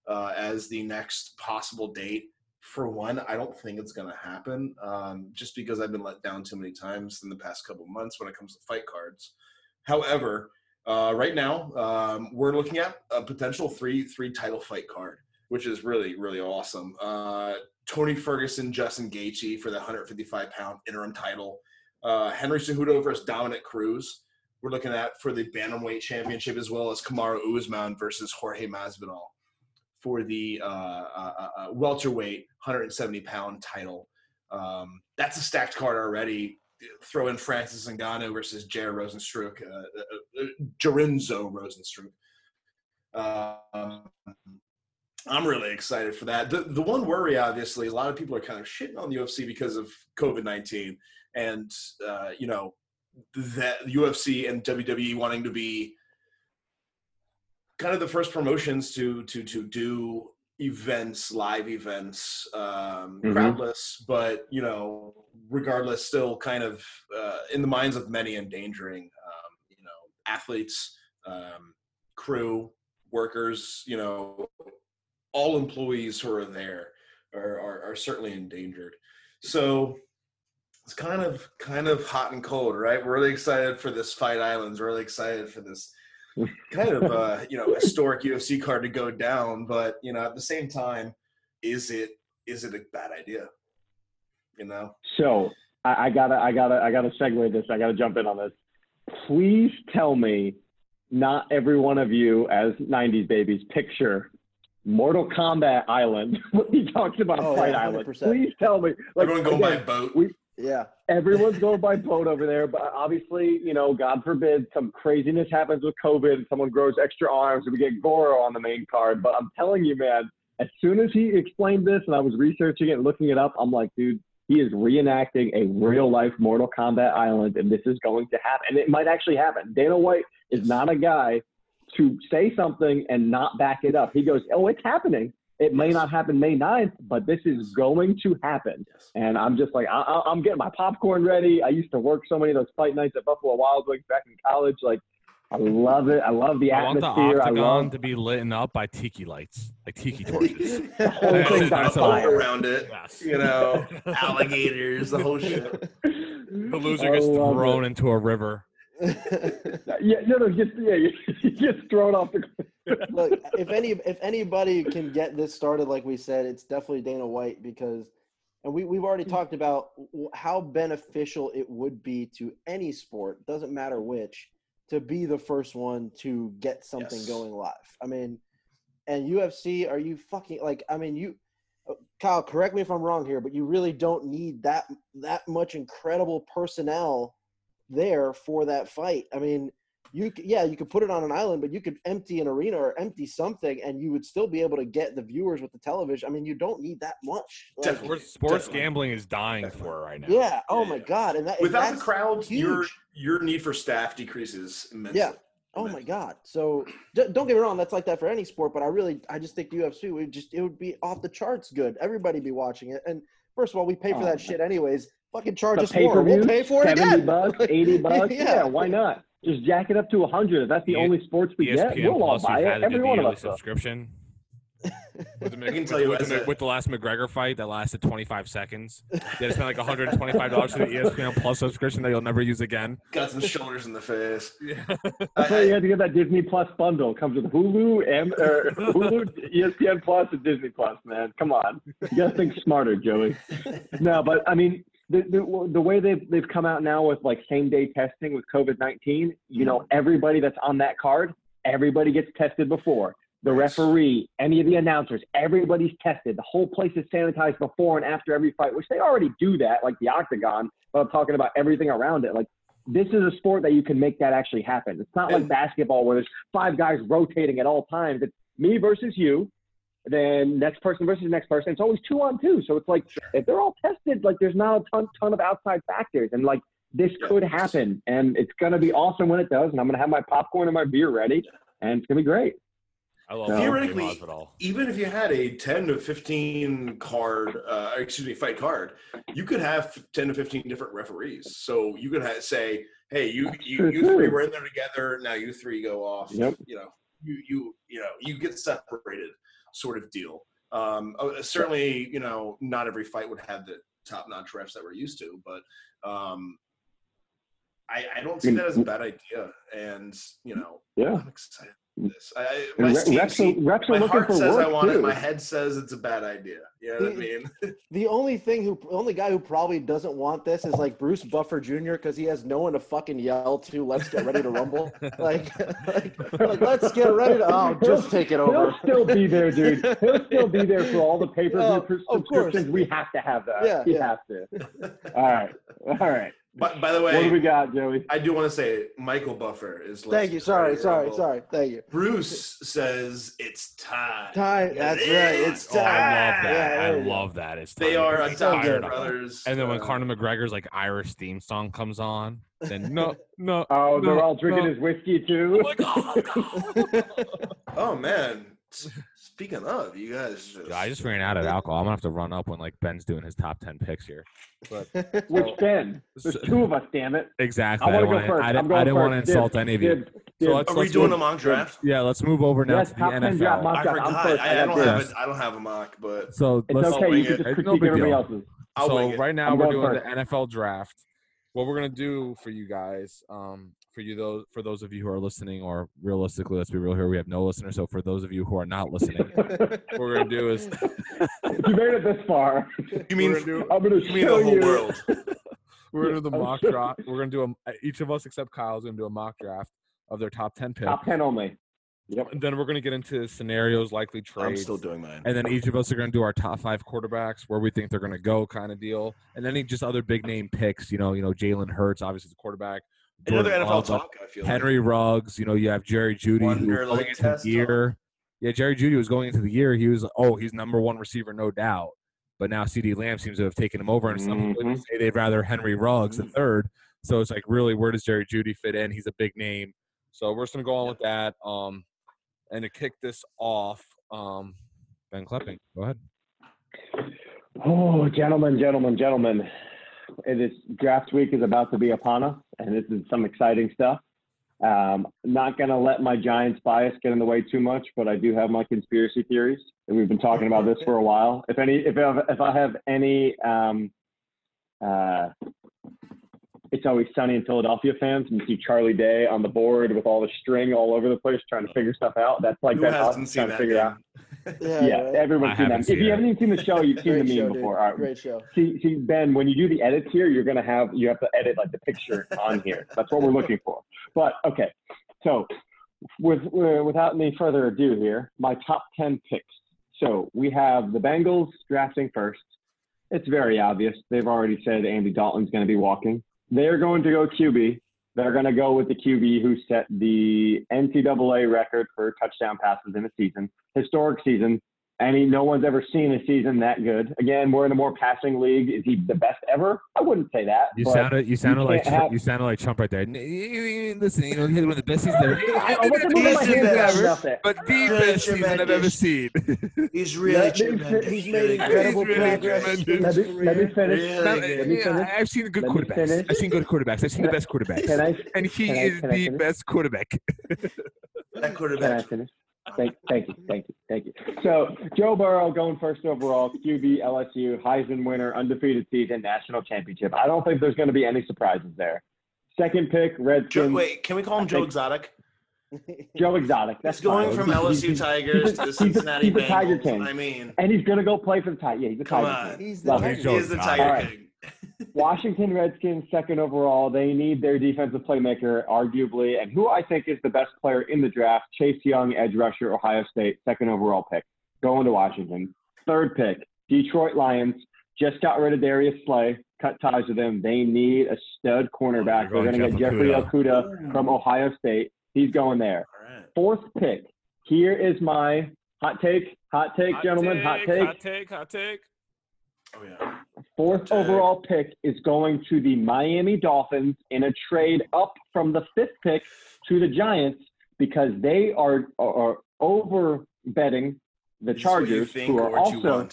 uh, as the next possible date for one, I don't think it's going to happen um, just because I've been let down too many times in the past couple months when it comes to fight cards. However, uh, right now um, we're looking at a potential three three title fight card, which is really really awesome. Uh, Tony Ferguson, Justin Gaethje for the 155 pound interim title. Uh, Henry Cejudo versus Dominick Cruz. We're looking at for the bantamweight championship as well as Kamaru Usman versus Jorge Masvidal for the uh, uh, uh, welterweight 170 pound title. Um, that's a stacked card already. Throw in Francis Ngannou versus Jair Rozenstruik, uh, uh, uh, Jarenzo Rozenstruik. Um, I'm really excited for that. The the one worry, obviously, a lot of people are kind of shitting on the UFC because of COVID 19, and uh, you know that UFC and WWE wanting to be kind of the first promotions to to to do events, live events, um, Mhm. crowdless, but you know, regardless, still kind of uh, in the minds of many endangering, um, you know, athletes, um, crew, workers, you know, all employees who are there are, are, are certainly endangered. So it's kind of kind of hot and cold, right? We're really excited for this Fight Islands. We're really excited for this kind of uh, you know historic UFC card to go down, but you know at the same time, is it is it a bad idea? You know, So I, I gotta, I gotta, I gotta segue this. I gotta jump in on this. Please tell me, not every one of you as '90s babies picture Mortal Kombat Island when he talks about Oh, Fight yeah, Island. Please tell me. Like, everyone going by boat. we- Yeah. everyone's going by boat over there, but obviously, you know, God forbid some craziness happens with COVID and someone grows extra arms and we get Goro on the main card. But I'm telling you, man, as soon as he explained this and I was researching it and looking it up, I'm like, dude, he is reenacting a real life Mortal Kombat Island and this is going to happen. And it might actually happen. Dana White is not a guy to say something and not back it up. He goes, oh, it's happening. It may Yes. not happen May 9th, but this is going to happen. Yes. And I'm just like, I, I- I'm getting my popcorn ready. I used to work so many of those fight nights at Buffalo Wild Wings back in college. Like, I love it. I love the I want the atmosphere. I octagon love to be lit up by tiki lights, like tiki torches. whole Yeah, thing's on that's a all. boat fire. around it. yes. You know, alligators, the whole shit. The loser gets love thrown into a river. Yeah, no, no, just yeah, he gets thrown off the. Look, if any if anybody can get this started, like we said, it's definitely Dana White because, and we we've already talked about how beneficial it would be to any sport, doesn't matter which, to be the first one to get something Yes. going live. I mean, and UFC, are you fucking like? I mean, you Kyle, correct me if I'm wrong here, but you really don't need that that much incredible personnel there for that fight. I mean, you c- yeah, you could put it on an island, but you could empty an arena or empty something, and you would still be able to get the viewers with the television. I mean, you don't need that much. Like, Definitely. Sports, sports Definitely. gambling is dying for it right now. yeah. Oh Yeah, my god. And that Without the that's crowd, your your need for staff decreases immensely. Yeah. Oh my God! So don't get me wrong, that's like that for any sport. But I really, I just think UFC would just it would be off the charts good. Everybody be watching it. And first of all, we pay for Oh, that man. shit anyways. Fucking charge The us more. pay-per-view, We'll pay for it 70 again. bucks, 80 bucks. Yeah. yeah. why not? Just jack it up to 100. If that's the E- only sports we get, ESPN we'll all buy it. Every one of us. subscription. With the, I can Mc- tell with, you with, as the, a- with the last McGregor fight that lasted 25 seconds. You had to spend like 125 dollars for the ESPN Plus subscription that you'll never use again. Got some shoulders in the face. Yeah. That's why you had to get that Disney Plus bundle. It comes with Hulu, and or Hulu, ESPN Plus, and Disney Plus. Man, come on, you gotta think smarter, Joey. No, but I mean, the, the the way they've they've come out now with like same day testing with COVID nineteen. You know, mm-hmm. everybody that's on that card, everybody gets tested before. The referee, any of the announcers, everybody's tested. The whole place is sanitized before and after every fight, which they already do that, like the octagon. But I'm talking about everything around it, like this is a sport that you can make that actually happen. It's not like basketball where there's five guys rotating at all times. It's me versus you, then next person versus next person. It's always two on two. So it's like if they're all tested, like there's not a ton ton of outside factors, and like this Yeah. could happen, and it's gonna be awesome when it does. And I'm gonna have my popcorn and my beer ready, and it's gonna be great. I love Theoretically- Theoretically. Even if you had a 10 to 15 card, uh, excuse me, fight card, you could have 10 to 15 different referees. So you could have, say, hey, you you, you three were in there together. Now you three go off. Yep. You know, you you you know, you get separated, sort of deal. Um, uh, certainly, you know, not every fight would have the top-notch refs that we're used to, but um, I, I don't see that as a bad idea. And you know, Yeah. I'm excited. For this. I, I, my re- Steam reps, seat- are, reps are my looking heart for says work I want too. it. My head says it's a bad idea. You know what I mean? The only thing who, the only guy who probably doesn't want this is like Bruce Buffer Jr. because he has no one to fucking yell to. Let's get ready to rumble. like, like, like, let's get ready to. Oh, just take it over. He'll still be there, dude. He'll still be there for all the pay per Oh, view of course. subscriptions. We have to have that. Yeah, we yeah. have to. All right, all right. But by the way, What do we way, got, Joey? I do want to say Michael Buffer is. Thank you. Sorry, sorry, sorry. Thank you. Bruce says it's time. Time. That's right. It's Oh, I love that. Yeah, I there you go. love that. It's They are I'm so adopted good. fired up. brothers. And then when uh, Conor McGregor's like Irish theme song comes on, then no, no. Oh, they're all drinking no. his whiskey too. Oh my god! Oh man! S- Speaking of, you guys. Just, I just ran out of alcohol. I'm gonna have to run up when like Ben's doing his top ten picks here. But, Which Ben? There's two of us, damn it. Exactly. I I, wanna didn't go want. I didn't, didn't want to insult Dibs, any of you. dibs, So dibs. let's Are we let's doing move, a mock draft? Yeah, let's move over now Yes, to the top 10 draft NFL. mock I draft. I'm forgot. first. I, I I don't have a, I don't have a mock, but So It's let's okay. wing You can just It's critique no everybody else's. So right now we're doing the NFL draft. What we're gonna do for you guys, um, for you those for those of you who are listening, or realistically, let's be real here, we have no listeners. So for those of you who are not listening, what we're gonna do is If you made it this far, You mean we're gonna do, I'm gonna you mean the whole you. world? we're gonna do the mock draft. We're gonna do a uh, each of us except Kyle's gonna do a mock draft of their top ten picks. Top ten only. Yep. And then we're gonna get into scenarios, likely trades. I'm still doing mine. and then each of us are going to do our top five quarterbacks, where we think they're going to go, kind of deal, and then just other big name picks. You know, you know Jalen Hurts, obviously the quarterback. Another Jordan NFL Love, talk. I feel. like. Henry Ruggs. You know, you have Jerry Jeudy. Wonder, going into the year. Yeah, Jerry Jeudy was going into the year. He was oh, he's number one receiver, no doubt. But now CeeDee Lamb seems to have taken him over, and some people Mhm. say they'd rather Henry Ruggs Mm-hmm. the third. So it's like, really, where does Jerry Jeudy fit in? He's a big name. So we're just gonna go on with that. Um, and to kick this off, um, Ben Klepping, go ahead. Oh, gentlemen, gentlemen, gentlemen. It is draft week is about to be upon us, and this is some exciting stuff. Um, not going to let my Giants bias get in the way too much, but I do have my conspiracy theories, and we've been talking about this for a while. If any, if I have, if I have any, um, uh, it's always sunny in Philadelphia fans, and you see Charlie Day on the board with all the string all over the place trying to figure stuff out. That's like Who that us hasn't seen trying to that? figure out. Yeah, Yeah, right. everyone's seen that. haven't If seen you it. haven't even seen the show, you've seen the meme show, before. All right. Great show. See, see, Ben, when you do the edits here, you're gonna have you have to edit like the picture on here. That's what we're looking for. But okay, so with uh, without any further ado, here, my top ten picks. So we have the Bengals drafting first. It's very obvious. They've already said Andy Dalton's going to be walking. They're going to go QB. They're going to go with the QB who set the NCAA record for touchdown passes in a season, historic season, any no one's ever seen a season that good. Again, we're in a more passing league. Is he the best ever? I wouldn't say that. You sounded you sounded like have- you sounded like Trump right there. Listen, you know, he's one of the best seasons ever. I, I wasn't moving my hands best. around enough there. But the Really best season I've ever seen. He's really Let tremendous. he's made incredible good. really progress. tremendous. Let me, let me finish. Really Now. Let me yeah, finish. I've seen good Let quarterbacks. finish. I've seen good quarterbacks. I've seen the Can I- best quarterbacks. Can I? and he can is can the best quarterback. That Can I quarterback. finish? Thank, thank you, thank you, thank you. So Joe Burrow going first overall, QB, LSU, Heisman winner, undefeated season, national championship. I don't think there's going to be any surprises there. Second pick, Joe, Redskins. wait, can we call him I Joe think- Exotic? Joe Exotic. That's He's going fine. from He's- LSU he's- Tigers he's to the Cincinnati he's a Tiger Bengals. King. I mean, and he's going to go play for the Tiger. Yeah, he's a Tiger. on. King. He's the Love it. Tiger. he is the Tiger All right. King. Washington Redskins, second overall. They need their defensive playmaker, arguably, and who I think is the best player in the draft, Chase Young, edge rusher, Ohio State, second overall pick, going to Washington. Third pick, Detroit Lions, just got rid of Darius Slay, cut ties with him. They need a stud cornerback. They're They're going to get Jeffrey Okudah from Ohio State. He's going there. Right. Fourth pick. Here is my hot take. Hot take, gentlemen. Hot take. Hot take. Hot take. Oh yeah. Fourth Take. overall pick is going to the Miami Dolphins in a trade up from the fifth pick to the Giants because they are are over betting the this Chargers, who are also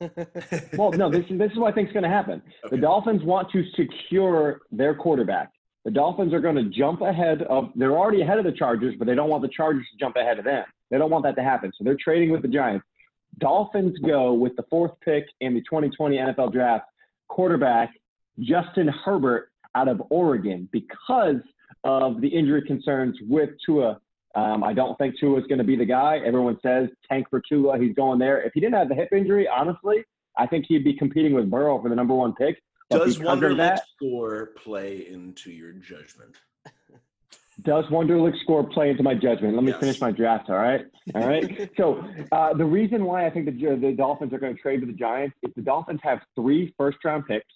well. No, this is this is what I think is going to happen. Okay. The Dolphins want to secure their quarterback. The Dolphins are going to jump ahead of. They're already ahead of the Chargers, but they don't want the Chargers to jump ahead of them. They don't want that to happen, so they're trading with the Giants. Dolphins go with the fourth pick in the 2020 NFL Draft, quarterback Justin Herbert out of Oregon because of the injury concerns with Tua. Um, I don't think Tua is going to be the guy. Everyone says tank for Tua. He's going there. If he didn't have the hip injury, honestly, I think he'd be competing with Burrow for the number one pick. Does Wonderlic that, score play into your judgment? Does Wonderlic score play into my judgment? Let me Yes. finish my draft. All right, all right. so uh, the reason why I think the the Dolphins are going to trade with the Giants is the Dolphins have three first round picks.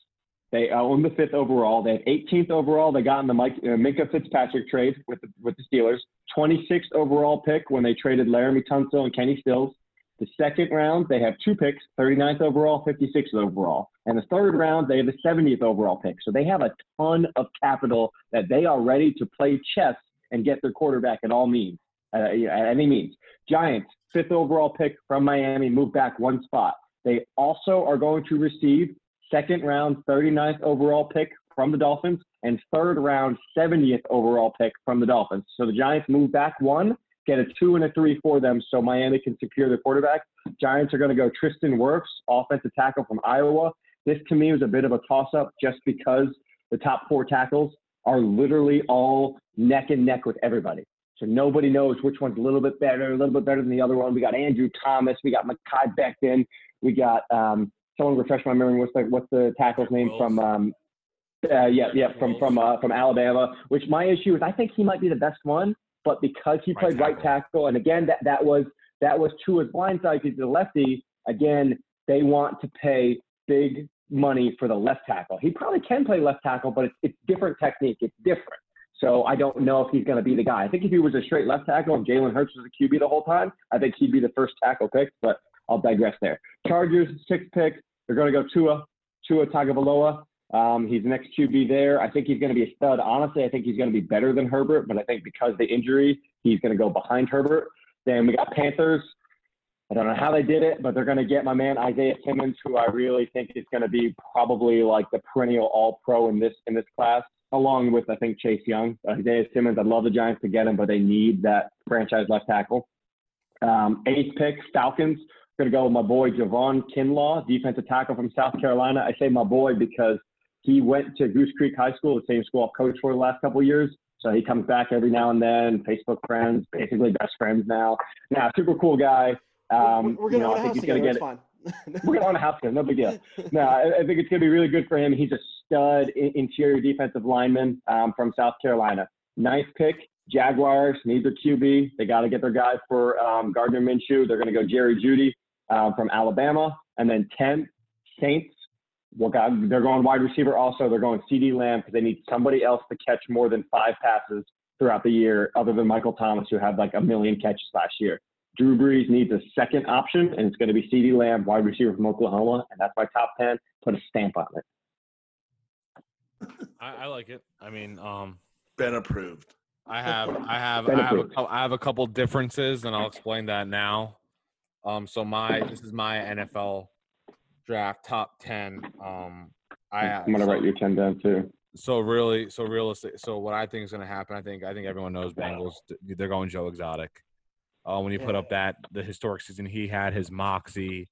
They own the fifth overall. They have 18th overall. They got in the Mike, uh, Minkah Fitzpatrick trade with the, with the Steelers. 26th overall pick when they traded Laremy Tunsil and Kenny Stills. The second round, they have two picks, 39th overall, 56th overall. And the third round, they have the 70th overall pick. So they have a ton of capital that they are ready to play chess and get their quarterback at all means, uh, at any means. Giants, fifth overall pick from Miami, move back one spot. They also are going to receive second round, 39th overall pick from the Dolphins, and third round, 70th overall pick from the Dolphins. So the Giants move back one, get a two and a three for them so Miami can secure their quarterback. Giants are going to go Tristan Wirfs, offensive tackle from Iowa. This to me was a bit of a toss up just because the top four tackles are literally all neck and neck with everybody. So nobody knows which one's a little bit better, a little bit better than the other one. We got Andrew Thomas, we got Mekhi Becton, we got um, someone refresh my memory. What's the what's the tackle's name from? Um, uh, yeah, yeah, from from uh, from Alabama. Which my issue is, I think he might be the best one, but because he Right played right tackle. tackle, and again that that was that was Tua's blindside because he's a lefty. Again, they want to pay big money for the left tackle. He probably can play left tackle, but it's, it's different technique. It's different. So I don't know if he's going to be the guy. I think if he was a straight left tackle and Jalen Hurts was a QB the whole time, I think he'd be the first tackle pick. But I'll digress there. Chargers sixth pick. They're going to go Tua, Tua Tagovailoa. Um, he's the next QB there. I think he's going to be a stud. Honestly, I think he's going to be better than Herbert, but I think because of the injury, he's going to go behind Herbert. Then we got Panthers. I don't know how they did it, but they're going to get my man Isaiah Simmons, who I really think is going to be probably like the perennial All Pro in this in this class, along with I think Chase Young. Isaiah Simmons, I'd love the Giants to get him, but they need that franchise left tackle. Um, eighth pick, Falcons. Going to go with my boy Javon Kinlaw, defensive tackle from South Carolina. I say my boy because he went to Goose Creek High School, the same school I've coached for the last couple of years. So he comes back every now and then. Facebook friends, basically best friends now. Now, super cool guy. Um, we're you gonna know, own I a think house he's Gonna It's get it. fine. We're going to own a house together. No big deal. No, I, I think it's going to be really good for him. He's a stud interior defensive lineman um, from South Carolina. Ninth pick, Jaguars need their QB. They got to get their guy for um, Gardner Minshew. They're going to go Jerry Jeudy. um, from Alabama, and then 10 Saints. Well, God, they're going wide receiver. Also, they're going CeeDee Lamb because they need somebody else to catch more than five passes throughout the year, other than Michael Thomas, who had like a million catches last year. Drew Brees needs a second option, and it's going to be CeeDee Lamb, wide receiver from Oklahoma, and that's my top 10. Put a stamp on it. I, I like it. I mean, um, Been approved. I have, I have, Ben I have, a, approved. cou- have a couple differences, and I'll explain that now. Um, so my this is my NFL draft top ten. Um, I I'm going to so- write your 10 down too. So really, so realistic. So what I think is going to happen, I think, I think everyone knows Bengals. They're going Joe Exotic. Uh, when you put up that the historic season he had, his moxie,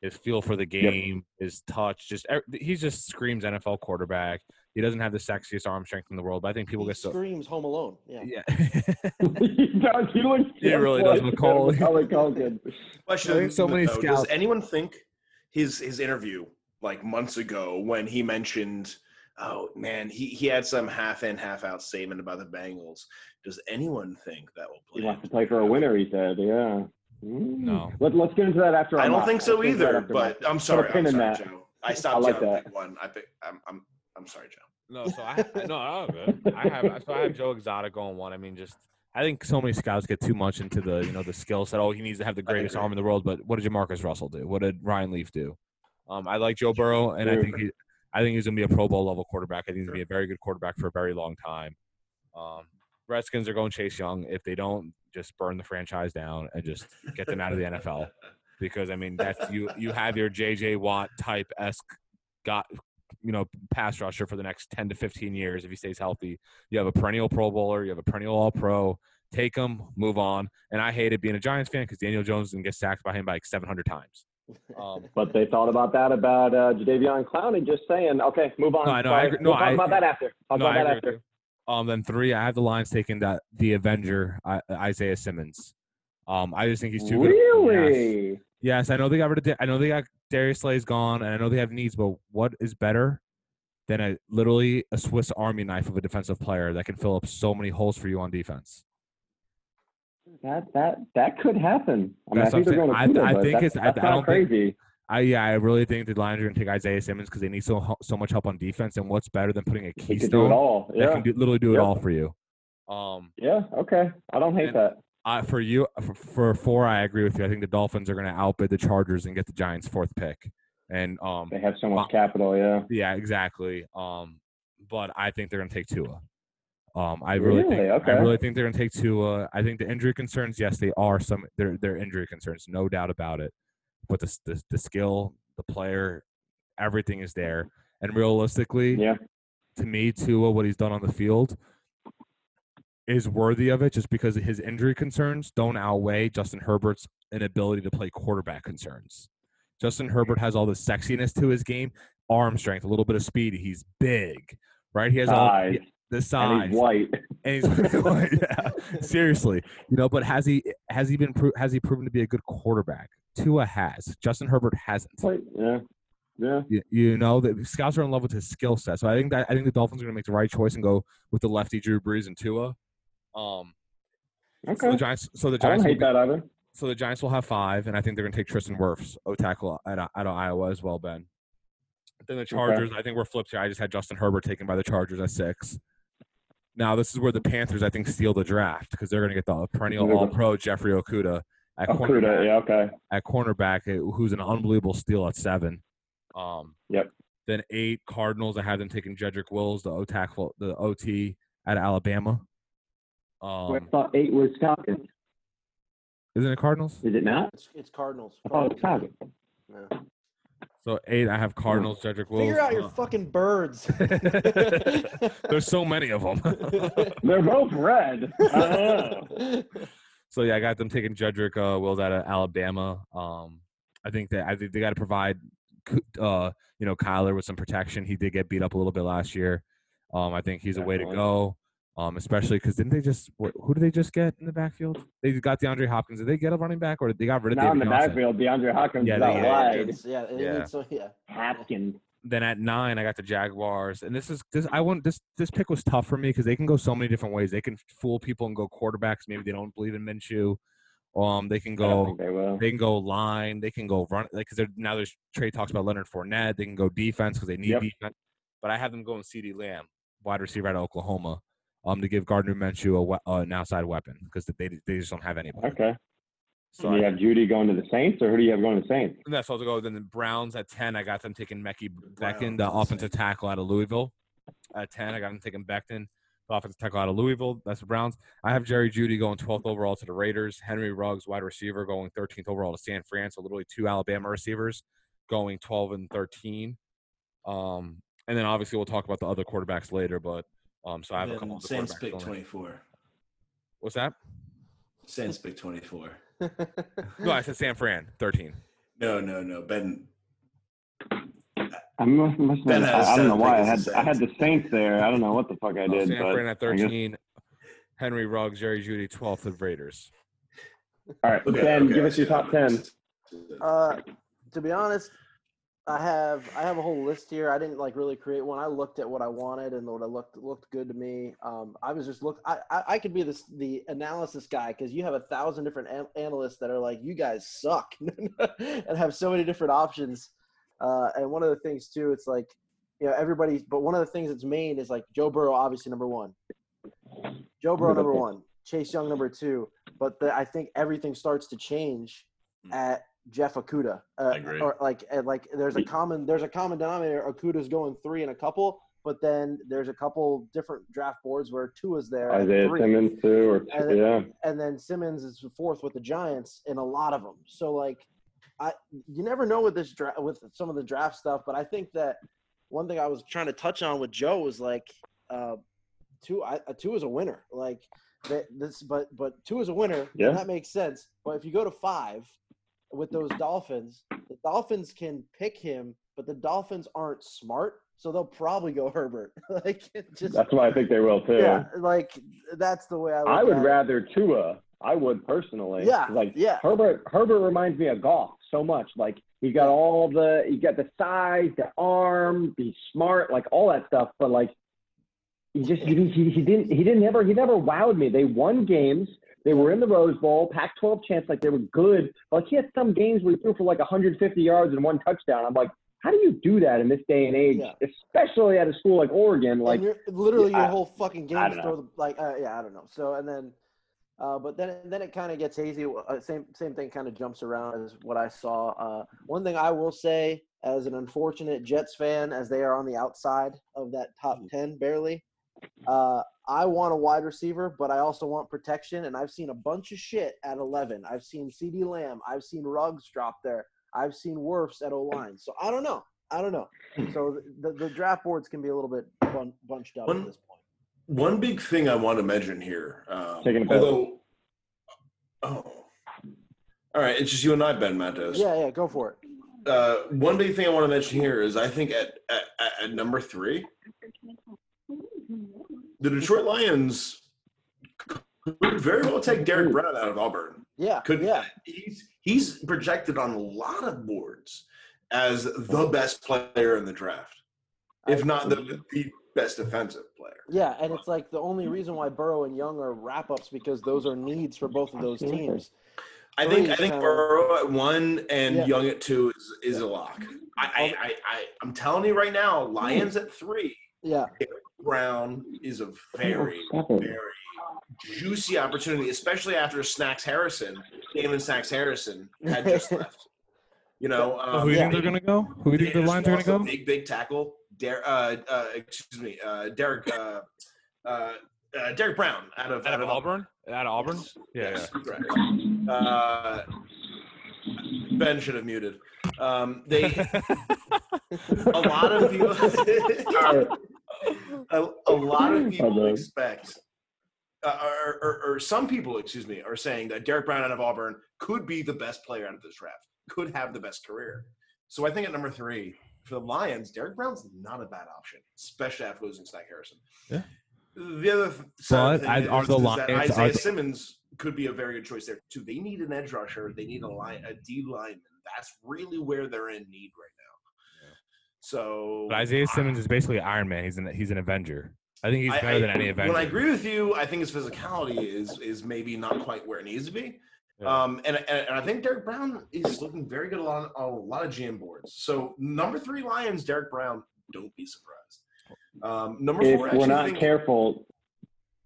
his feel for the game, his touch, just he just screams NFL quarterback. He doesn't have the sexiest arm strength in the world, but I think people he get so screams Home Alone. Yeah. yeah. he does. He looks. He really does, like Macaulay. Macaulay Question: think so many though, scouts- Does anyone think his his interview like months ago when he mentioned, oh man, he he had some half in half out statement about the Bengals? Does anyone think that will play? He play? wants to play for a winner. He said, "Yeah." Mm. No. Let, let's get into that after. I don't mock. think so Let's get into that either. But mock. I'm sorry. pin I'm in sorry, that. Joe. I stopped I like that. one. I pick, I'm, I'm I'm sorry, Joe. No, so I I- no, I'm good. I have so I have Joe Exotic going one. I mean, just I think so many scouts get too much into the you know the skill set. Oh, he needs to have the greatest arm in the world. But what did Jamarcus Russell do? What did Ryan Leaf do? Um, I like Joe Burrow, and I think he I think he's gonna be a Pro Bowl level quarterback. I think he's gonna be a very good quarterback for a very long time. Um, Redskins are going Chase Young. If they don't, just burn the franchise down and just get them out of the NFL. Because I mean, that's you. You have your J.J. Watt type esque got you know pass rusher for the next 10 to 15 years if he stays healthy you have a perennial pro bowler you have a perennial all pro take him move on and i hated being a giants fan because daniel jones didn't get sacked by him by like 700 times um, But they thought about that about uh, Jadeveon Clowney. Just saying, okay, move on. No, I know, I agree- no, we'll talk I- about that after. Talk no, I about that after. um then three i have the lions taking that the avenger I, isaiah simmons um i just think he's too good yes. Yes, I know they got rid of. Da- I know they got Darius Slay's gone, and I know they have needs. But what is better than a literally a Swiss Army knife of a defensive player that can fill up so many holes for you on defense? That that that could happen. I mean, I think they're I'm going to saying. I- I think that's, it's- that's I not don't think- crazy. I yeah, I really think the Lions are going to take Isaiah Simmons because they need so so much help on defense. And what's better than putting a could do it keystone all. that can do, literally do it all for you? Um, Yeah. Okay. I don't hate And- that. I, for you, for, for four, I agree with you. I think the Dolphins are going to outbid the Chargers and get the Giants' fourth pick. And um, They have so much Uh, capital. Yeah. Yeah, exactly. Um, but I think they're gonna take Tua. Um, I really, think Really? I really think they're gonna take Tua. I think the injury concerns, yes, they are some. They're they're injury concerns, no doubt about it. But the the, the skill, the player, everything is there. And realistically, Yeah. to me, Tua, what he's done on the field, is worthy of it, just because his injury concerns don't outweigh Justin Herbert's inability to play quarterback concerns. Justin Herbert has all the sexiness to his game, arm strength, a little bit of speed. He's big, right? He has all Size. the And size, he's white. and he's yeah, seriously, you know. But has he has he been pro- has he proven to be a good quarterback? Tua has. Justin Herbert hasn't. White. Yeah. Yeah. You, you know the scouts are in love with his skill set. So I think that I think the Dolphins are going to make the right choice and go with the lefty Drew Brees and Tua. Um, so Okay. the Giants. So the I don't Giants. Will hate be, that either. so the Giants will have five, and I think they're going to take Tristan Wirfs, O tackle out of, out of Iowa as well, Ben. Then the Chargers, I think we're flipped here. I just had Justin Herbert taken by the Chargers at six. Now this is where the Panthers, I think, steal the draft because they're going to get the perennial All Pro Jeffrey Okudah at Oh, Kuda, cornerback. yeah. Okay. At cornerback, uh, who's an unbelievable steal at seven. Um, Yep. Then eight Cardinals. I had them taking Jedrick Wills, the O tackle, the OT at Alabama. I Um, thought eight was Falcons. isn't it Cardinals? Is it not? It's, it's Cardinals. I thought it Falcons. Yeah. So eight, I have Cardinals, Jedrick Wills. Figure out your Uh, fucking birds. There's so many of them. They're both red. I don't know. so yeah, I got them taking Jedrick uh, Wills out of Alabama. Um, I think that I think they got to provide, uh, you know, Kyler with some protection. He did get beat up a little bit last year. Um, I think he's a way to go. Um, especially because didn't they just wh- who did they just get in the backfield? They got DeAndre Hopkins. Did they get a running back or did they got rid of Now in the Johnson? backfield, DeAndre Hopkins Yeah, is they- out yeah, wide. yeah, Yeah. needs some- yeah. Hopkins. then at nine, I got the Jaguars, and this is this. I want this. This pick was tough for me because they can go so many different ways. They can fool people and go quarterbacks. Maybe they don't believe in Minshew, Um, they can go. they will. They can go line. They can go run. Like, because now there's trade talks about Leonard Fournette. They can go defense because they need Yep. defense. But I have them going CeeDee Lamb, wide receiver out of Oklahoma, um, to give Gardner Minshew a we- uh, an outside weapon because they they just don't have anybody. Okay. So do I, you have Jeudy going to the Saints, or who do you have going to the Saints? and that's also go. Then the Browns at ten. I got them taking Mekhi Becton, Browns the offensive tackle out of Louisville. At ten, I got them taking Becton, the offensive tackle out of Louisville. That's the Browns. I have Jerry Jeudy going 12th overall to the Raiders. Henry Ruggs, wide receiver, going 13th overall to San Fran. So literally two Alabama receivers going 12 and 13. Um, and then obviously we'll talk about the other quarterbacks later. But um, so I have a couple of the Saints quarterbacks pick 24. What's that? Saints pick 24. No, I said San Fran 13. No, no, no. Ben. I must, must Ben have, I, I don't know why I had the I had the Saints there. I don't know what the fuck I Uh, did, San but Fran at I guess- 13. Henry Ruggs, Jerry Jeudy 12th of Raiders. all right, Okay, Ben, okay, give us your top ten. Uh, to be honest, I have I have a whole list here. I didn't like really create one. I looked at what I wanted and what I looked looked good to me. Um, I was just look. I I, I could be this the analysis guy because you have a thousand different an- analysts that are like you guys suck and have so many different options. Uh, and one of the things too, it's like you know everybody. But one of the things that's main is like Joe Burrow, obviously number one. Joe Burrow number one, Chase Young number two. But the, I think everything starts to change at Jeff Okudah. Uh, I agree. Or like, like, there's a common there's a common denominator. Okudah's going three and a couple, but then there's a couple different draft boards where two is there. at Isaiah three. Simmons too, or And then- yeah. and then Simmons is fourth with the Giants in a lot of them. So like, I you never know with this draft with some of the draft stuff, but I think that one thing I was trying to touch on with Joe was like, uh, two I, uh, two is a winner. Like that this, but but two is a winner. Yeah. and that makes sense. But if you go to five with those Dolphins, the Dolphins can pick him, but the Dolphins aren't smart, so they'll probably go Herbert. like just That's why I think they will too. yeah, like that's the way I. Look I would at it. rather Tua. I would personally. Yeah, Like yeah. Herbert. Herbert reminds me of golf so much. Like he's got all the, he got the size, the arm, he's smart, like all that stuff. But like, he just he, he, he didn't he didn't ever he never wowed me. They won games. They were in the Rose Bowl, Pac-12 chance, like they were good. Like he had some games where he threw for like 150 yards and one touchdown. I'm like, how do you do that in this day and age, Yeah. especially at a school like Oregon? Like, literally yeah, your I- whole fucking game is throw the like uh, yeah I don't know so and then uh, but then then it kind of gets hazy uh, same same thing kind of jumps around as what I saw uh, one thing I will say as an unfortunate Jets fan as they are on the outside of that top Mm-hmm. ten barely uh, I want a wide receiver but I also want protection and I've seen a bunch of shit at eleven I've seen CeeDee Lamb I've seen Ruggs drop there I've seen Wirfs at O line so I don't know I don't know so the, the draft boards can be a little bit bun- bunched up One- at this point. One big thing I want to mention here, um, Taking a piss. although, oh, all right, it's just you and I, Ben Matos. Yeah, yeah, go for it. Uh, one big thing I want to mention here is I think at at, at- at number three, the Detroit Lions could very well take Derrick Brown out of Auburn. Yeah, Could yeah, he's he's projected on a lot of boards as the best player in the draft, if not the, the best defensive player. yeah, and it's like the only reason why Burrow and Young are wrap ups because those are needs for both of those teams. I think I think Burrow at one and Yeah. Young at two is is a lock. I I, I I I'm telling you right now, Lions at three, Yeah, Brown is a very very juicy opportunity, especially after Snacks Harrison, Damon Snacks Harrison had just left. You know, So um, who do you yeah. think they're gonna go? Who do you think they the just lines are gonna go? Big big tackle, Der, uh, uh, excuse me, uh, Derrick, uh, uh, uh, Derrick Brown out of Out of Auburn? Out of Auburn? Yeah, Yes, correct. Uh, ben should have muted. Um, they a lot of people a, a lot of people expect uh, or, or, or some people excuse me are saying that Derrick Brown out of Auburn could be the best player out of this draft could have the best career. So I think at number three for the Lions Derrick Brown's not a bad option especially after losing Snack Harrison. Yeah. the other th- side the I- thing are is, the is that Lions- are Isaiah Simmons could be a very good choice there too. They need an edge rusher they need a line a D lineman. That's really where they're in need right now so But Isaiah Simmons is basically Iron Man. He's an he's an Avenger. I think he's better I- than any Avenger. When I agree with you, I think his physicality is is maybe not quite where it needs to be. Yeah. Um, and, and, and I think Derrick Brown is looking very good on, on a lot of GM boards. So number three Lions, Derrick Brown. Don't be surprised. Um, number If four. I we're not think- careful,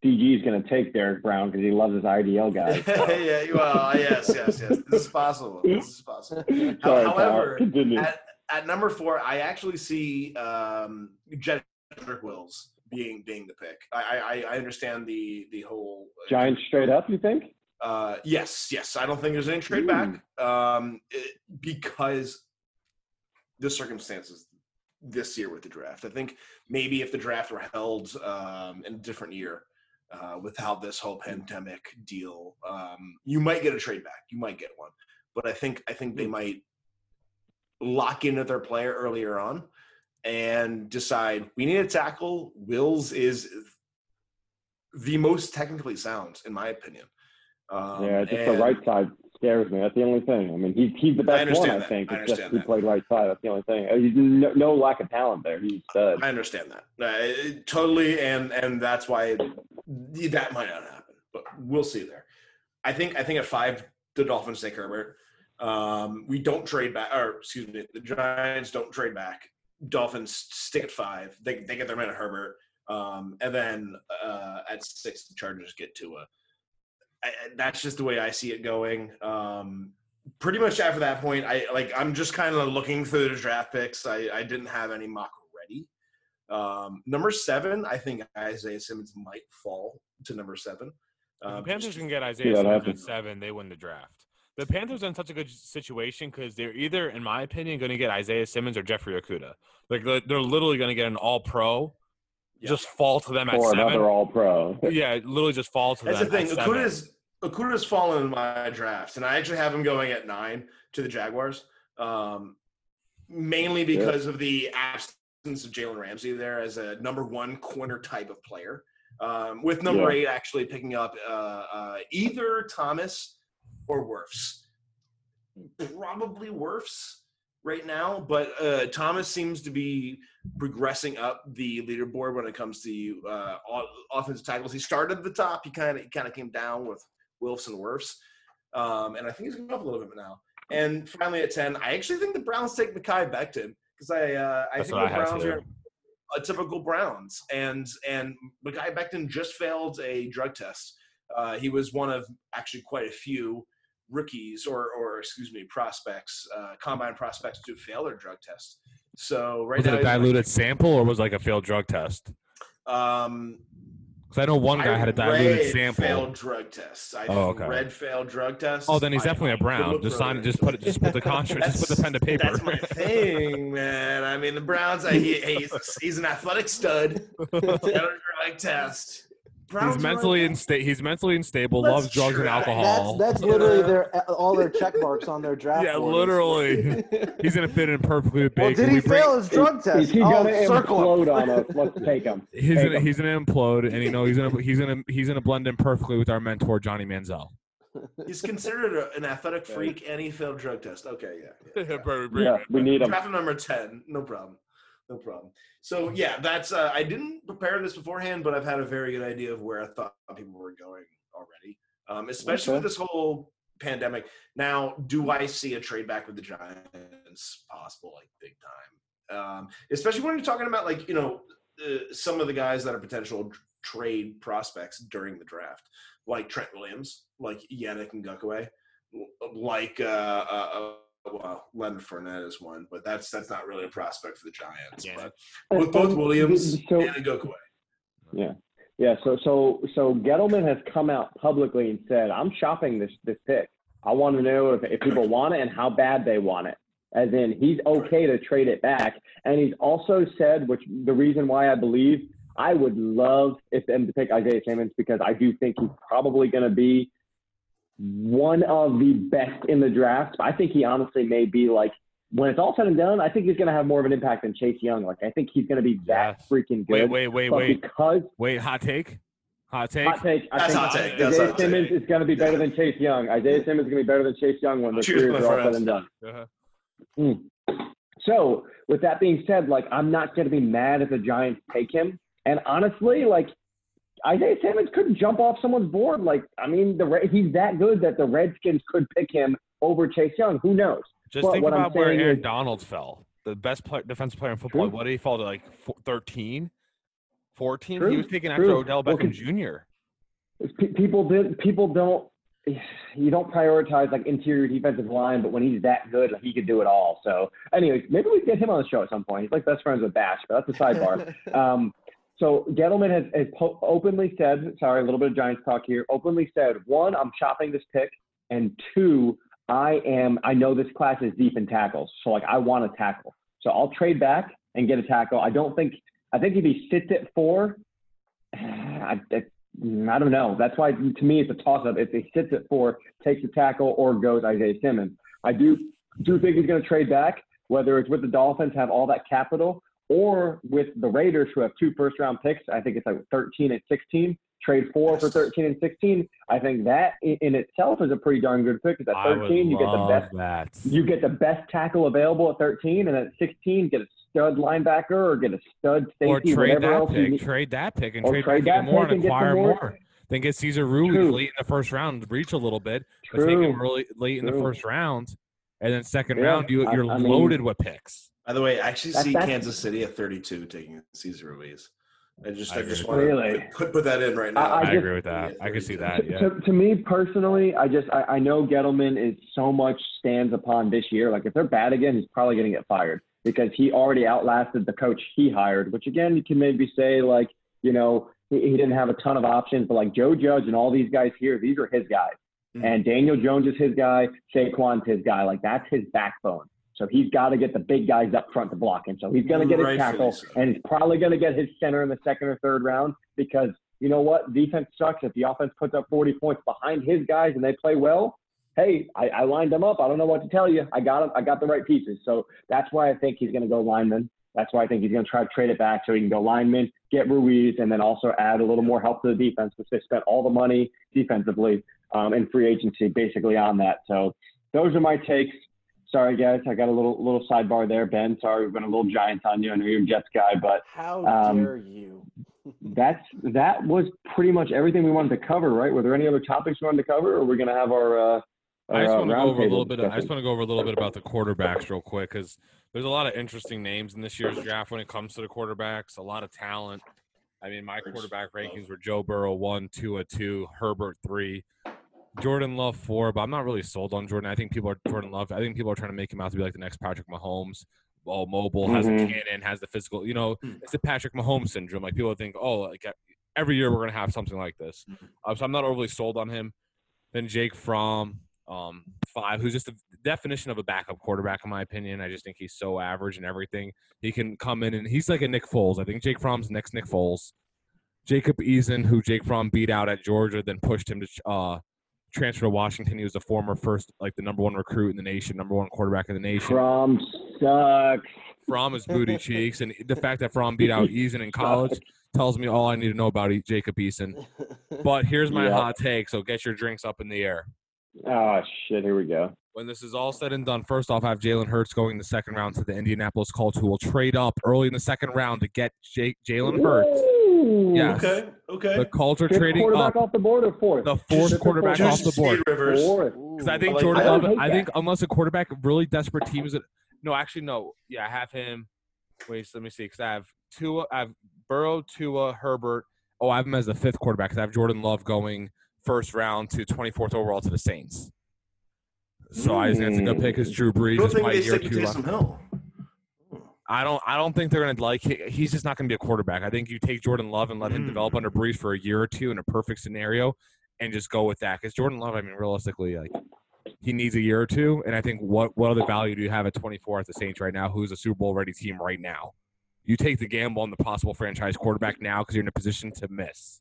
DG is going to take Derek Brown because he loves his IDL guys. So. yeah, well, yes, yes, yes. This is possible. This is possible. Sorry, However, At, at number four, I actually see um, Jedrick Wills being being the pick. I, I I understand the the whole Giants straight up, you think? Uh, yes, yes. I don't think there's any trade back um, it- because the circumstances this year with the draft. I think maybe if the draft were held um, in a different year uh, without this whole pandemic deal, um, you might get a trade back. You might get one, but I think I think they might lock into their player earlier on and decide we need a tackle. Wills is the most technically sound, in my opinion. Um, yeah, just the right side scares me. That's the only thing. I mean, he's he's the I best one, understand I that. think. I just he played right side. That's the only thing. Uh, no, no lack of talent there. He's stud. I understand that uh, it- totally, and and that's why it, that might not happen, but we'll see there. I think I think at five, the Dolphins take Herbert. Um, we don't trade back, or excuse me, the Giants don't trade back. Dolphins stick at five. They they get their man at Herbert, um, and then uh, at six, the Chargers get to a. I, I- that's just the way I see it going. Um, pretty much after that point, I like I'm just kind of looking through the draft picks. I, I didn't have any mock ready. Um, number seven, I think Isaiah Simmons might fall to number seven. If Um, the Panthers can get Isaiah that Simmons at seven, they win the draft. The Panthers are in such a good situation because they're either, in my opinion, going to get Isaiah Simmons or Jeffrey Okudah. Like they're, they're literally going to get an All Pro, Yeah. just fall to them at Or seven. another All Pro. yeah, literally just fall to That's the them. thing. at seven. Okudah's Okudah's fallen in my draft, and I actually have him going at nine to the Jaguars. Um, mainly because of the absence of Jalen Ramsey there as a number one corner type of player. Um, with number eight actually picking up uh, uh, either Thomas or Wirfs. Probably Wirfs right now, but uh, Thomas seems to be progressing up the leaderboard when it comes to uh, offensive tackles. He started at the top. He kind of kind of came down with Wilson Wirfs, um, and I think he's going up a little bit now. And finally at ten, I actually think the Browns take Mekhi Becton because I uh, I That's think the I Browns are a typical Browns, and and Mekhi Becton just failed a drug test. Uh, he was one of actually quite a few rookies or or excuse me prospects, uh, combine prospects to fail their drug test. So right was it a diluted sample or was it like a failed drug test? Um, Because I know one guy I had a diluted sample. Failed drug test. I Oh, okay. read failed drug test. Oh, then he's I- definitely a Brown. Just sign it. Just put it. Just put the contract. just put the pen to paper. That's my thing, man. I mean, the Browns. I, he, he's he's an athletic stud. Failed drug test. Browns he's mentally like- unstable. He's mentally unstable. That's loves drugs true. and alcohol. That's that's literally their uh, all their check marks on their draft. Yeah, board. literally. he's gonna fit in perfectly with well, Baker. did he We bring- fail his drug test? Is he oh, gonna circle him. implode on us? Let's take him. He's Take gonna him. he's gonna implode, and you know he's gonna he's gonna he's gonna blend in perfectly with our mentor Johnny Manziel. He's considered a, an athletic freak, and he failed drug test. Okay, yeah. yeah, yeah. Yeah, we need him. Draft number 10. No problem. No problem. So, yeah, that's, uh, I didn't prepare this beforehand, but I've had a very good idea of where I thought people were going already, um, especially with this whole pandemic. Now, do I see a trade back with the Giants? Possible, like big time. Um, especially when you're talking about, like, you know, uh, some of the guys that are potential trade prospects during the draft, like Trent Williams, like Yannick Ngakoue, like, uh, uh, uh, Uh, well, Leonard Fournette is one, but that's that's not really a prospect for the Giants. Yeah. But with both Williams so- and Ngakoue. Yeah. Yeah, so so so Gettleman has come out publicly and said, "I'm shopping this this pick. I want to know if, if people want it and how bad they want it. As in, he's okay to trade it back, and he's also said, which the reason why I believe I would love if them to pick Isaiah Simmons because I do think he's probably going to be one of the best in the draft. I think he honestly may be like when it's all said and done. I think he's going to have more of an impact than Chase Young. Like I think he's going to be that Yes. freaking good. wait, wait, but wait, because wait. Hot take. Hot take. Hot take. I That's think hot take. That's Isaiah hot Simmons take. is going to be better than Chase Young. Isaiah Simmons is going to be better than Chase Young when the Cheers, careers my are all said friends. and done. Uh-huh. So, with that being said, like I'm not going to be mad if the Giants take him. And honestly, like Isaiah Simmons couldn't jump off someone's board. Like, I mean, the he's that good that the Redskins could pick him over Chase Young. Who knows? Just But think what I'm about where Aaron is- Donald fell. The best play, defensive player in football. True. What did he fall to? Like fo- 13, 14? He was taken after true. Odell Beckham con- Jr. People did. People don't. You don't prioritize like interior defensive line, but when he's that good, like, he could do it all. So, anyways, maybe we get him on the show at some point. He's like best friends with Bash, but that's a sidebar. um, so Gettleman has, has po- openly said, sorry, a little bit of Giants talk here. Openly said, one, I'm chopping this pick, and two, I am. I know this class is deep in tackles, so like I want a tackle. So I'll trade back and get a tackle. I don't think. I think if he sits at four, I, I, I don't know. That's why to me it's a toss up. If he sits at four, takes a tackle, or goes Isaiah Simmons. I do do think he's going to trade back, whether it's with the Dolphins have all that capital, or with the Raiders who have two first round picks. I think it's like 13 and 16. Trade four for 13 and 16. I think that in, itself is a pretty darn good pick. Because at 13 you get the best that. you get the best tackle available at 13, and at 16 get a stud linebacker or get a stud or trade that you pick. need. Trade that pick and trade, trade that more pick and and acquire more. more. Then get Cesar Ruiz True. late in the first round, to reach a little bit, but take True. him early, late in the first round, and then second Yeah, round you, you're I mean- loaded with picks. By the way, I actually That- see Kansas City at 32 taking Cesar Ruiz. I just, I I, just want Really? to put, put that in right now. I- I I, just- agree with that. I can see that. to, Yeah. to, to me personally, I just I, I know Gettleman is so much stands upon this year. Like if they're bad again, he's probably going to get fired because he already outlasted the coach he hired. Which again, you can maybe say like you know he, he didn't have a ton of options, but like Joe Judge and all these guys here, these are his guys. Mhm. And Daniel Jones is his guy. Saquon's his guy. Like that's his backbone. So he's got to get the big guys up front to block him. So he's going to get his tackle, and he's probably going to get his center in the second or third round because you know what? Defense sucks. If the offense puts up 40 points behind his guys and they play well, hey, I, I lined them up. I don't know what to tell you. I got him. I got the right pieces. So that's why I think he's going to go lineman. That's why I think he's going to try to trade it back so he can go lineman, get Ruiz, and then also add a little more help to the defense, which they spent all the money defensively um, in free agency basically on that. So those are my takes. Sorry, guys. I got a little little sidebar there, Ben. Sorry, we've been a little giant on you. I know you're a Jets guy, but How Um, dare you? that's that was pretty much everything we wanted to cover, right? Were there any other topics we wanted to cover, or we're gonna have our? Uh, I just uh, want to go over a little bit. Of, I just want to go over a little bit about the quarterbacks real quick because there's a lot of interesting names in this year's draft when it comes to the quarterbacks. A lot of talent. I mean, my quarterback rankings were Joe Burrow one, Tua two, Herbert three, Jordan Love four. But I'm not really sold on Jordan. I think people are Jordan Love. I think people are trying to make him out to be like the next Patrick Mahomes. All mobile, has a Mhm. cannon, has the physical. You know, Hmm. it's the Patrick Mahomes syndrome. Like people think, oh, like every year we're gonna have something like this. Uh, so I'm not overly sold on him. Then Jake Fromm, um, five, who's just the definition of a backup quarterback in my opinion. I just think he's so average and everything. He can come in and he's like a Nick Foles. I think Jake Fromm's next Nick Foles. Jacob Eason, who Jake Fromm beat out at Georgia, then pushed him to uh, transfer to Washington. He was a former first, like the number one recruit in the nation, number one quarterback in the nation. Fromm sucks. Fromm is booty cheeks, and the fact that Fromm beat out Eason in college tells me all I need to know about E- Jacob Eason. But here's my Yeah. hot take. So get your drinks up in the air. Oh shit! Here we go. When this is all said and done, first off, I have Jalen Hurts going in the second round to the Indianapolis Colts, who will trade up early in the second round to get Jake, Jalen Hurts. Yes. Okay, okay. The Colts are Fifth trading quarterback up off the board or fourth? the fourth Just- quarterback just off the board. Rivers. Because I I think like Jordan. I Love. don't I that. think unless a quarterback really desperate teams that no, actually no. Yeah, I have him. Wait, so let me see. Because I have Tua, I have Burrow, Tua, Herbert. Oh, I have him as the fifth quarterback. Because I have Jordan Love going first round to 24th overall to the Saints. So I think that's a good pick. Because Drew You Brees don't is think my they year stick to two. Taysom. Hill? I don't. I don't think they're gonna like. He's just not gonna be a quarterback. I think you take Jordan Love and let him Mm. develop under Brees for a year or two in a perfect scenario, and just go with that. Because Jordan Love, I mean, realistically, like he needs a year or two. And I think what what other value do you have at 24 at the Saints right now, who's a Super Bowl ready team right now? You take the gamble on the possible franchise quarterback now because you're in a position to miss.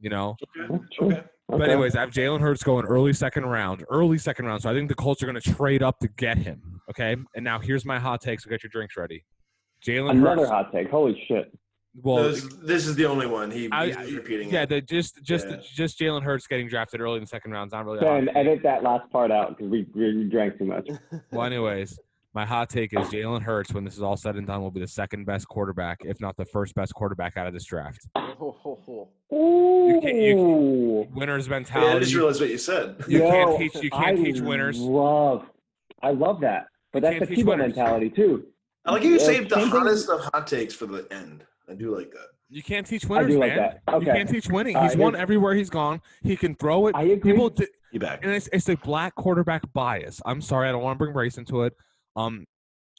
You know. Okay. okay. But anyways, I have Jalen Hurts going early second round, early second round. So I think the Colts are going to trade up to get him. Okay. And now here's my hot take. So get your drinks ready. Jalen Another Hurts. hot take. Holy shit! Well, this, this is the only one. He, I- he's repeating yeah, it. the, just just Yeah. just Jalen Hurts getting drafted early in the second round is not really. a Ben, hot take. edit that last part out because we, we drank too much. Well, anyways, My hot take is Jalen Hurts, when this is all said and done, will be the second best quarterback, if not the first best quarterback out of this draft. Ho, ho, ho. You can't- you Ooh. Winners Yeah, I mentality. just realized what you said. You Yo, can't teach. You can't I teach winners. Love, I love that. But You that's can't the teach Tebow mentality too. I like you Yeah, saved the hottest of hot takes for the end. I do like that. You can't teach I winners, do like man. that. You can't teach winning. He's right, won everywhere he's gone. He can throw it. I agree. People, di- You back. and it's it's a black quarterback bias. I'm sorry, I don't want to bring race into it. Um,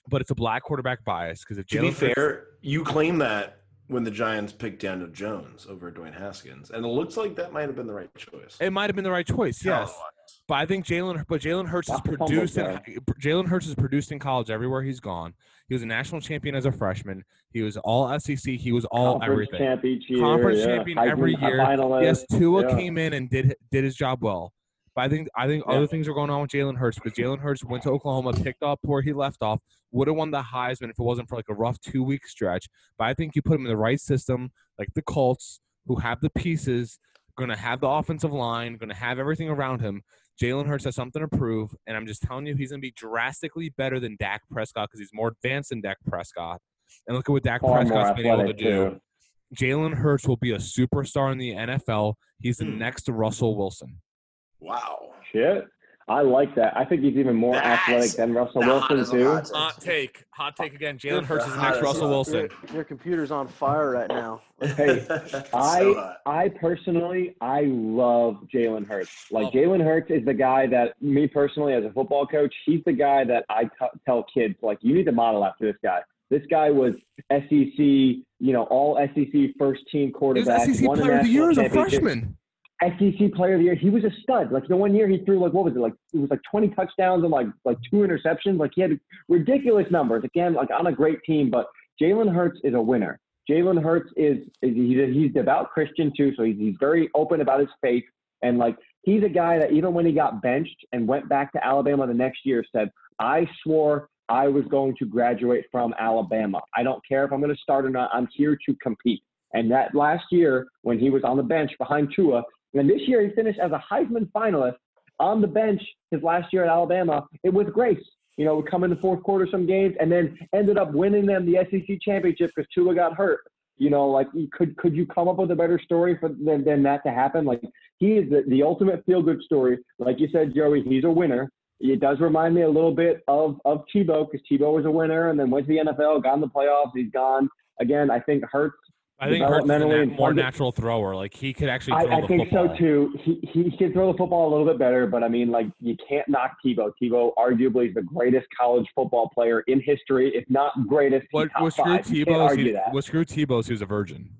but it's a black quarterback bias because if To be Jalen Hurts- fair, you claim that when the Giants picked Daniel Jones over Dwayne Haskins, and it looks like that might have been the right choice. it might have been the right choice. Yes. Talent-wise. But I think Jalen, but Jalen Hurts is That's the fumble produced. In. Jalen Hurts is produced in college everywhere he's gone. He was a national champion as a freshman. He was all SEC. He was all Conference everything. champ each year. Conference yeah. champion Heisman every year. Yes, Tua yeah. came in and did did his job well. But I think I think Yeah. other things are going on with Jalen Hurts because Jalen Hurts went to Oklahoma, picked up where he left off, would have won the Heisman if it wasn't for like a rough two week stretch. But I think you put him in the right system, like the Colts, who have the pieces, going to have the offensive line, going to have everything around him. Jalen Hurts has something to prove, and I'm just telling you, he's going to be drastically better than Dak Prescott because he's more advanced than Dak Prescott. And look at what Dak Far Prescott's been able to do. too. Jalen Hurts will be a superstar in the NFL. He's the Hmm. next Russell Wilson. Wow. Shit. I like that. I think he's even more That's athletic than Russell Wilson too. hot Hot take. Hot take again. Jalen Hurts is the next Russell of- Wilson. Your, your computer's on fire right now. Hey, So I hot. I personally I love Jalen Hurts. Like Jalen Hurts is the guy that me personally as a football coach, he's the guy that I t- tell kids like you need to model after this guy. This guy was SEC, you know, all SEC first team He quarterback. was SEC won a Player of the Year as a national championship. freshman. SEC Player of the Year. He was a stud. Like the one year he threw like what was it like? It was like 20 touchdowns and like like two interceptions. Like he had ridiculous numbers. Again, like on a great team. But Jalen Hurts is a winner. Jalen Hurts is, is he's a, he's devout Christian too, so he's he's very open about his faith. And like he's a guy that even when he got benched and went back to Alabama the next year, said, "I swore I was going to graduate from Alabama. I don't care if I'm going to start or not. I'm here to compete." And that last year, when he was on the bench behind Tua, and this year he finished as a Heisman finalist on the bench his last year at Alabama, it was grace. You know, would come in the fourth quarter some games and then ended up winning them the SEC championship because Tua got hurt. You know, like could could you come up with a better story for than, than that to happen? Like he is the, the ultimate feel good story. Like you said, Joey, he's a winner. It does remind me a little bit of of Tebow because Tebow was a winner and then went to the NFL, got in the playoffs. He's gone again. I think Hurts I think Hurts is a Developmentally and more natural thrower. Like he could actually throw I, I the think football. so too. He he can throw the football a little bit better, but I mean, like you can't knock Tebow. Tebow arguably is the greatest college football player in history, if not greatest. What, top what screw five. You Tebow's? He, that. what screw Tebow's? He was a virgin.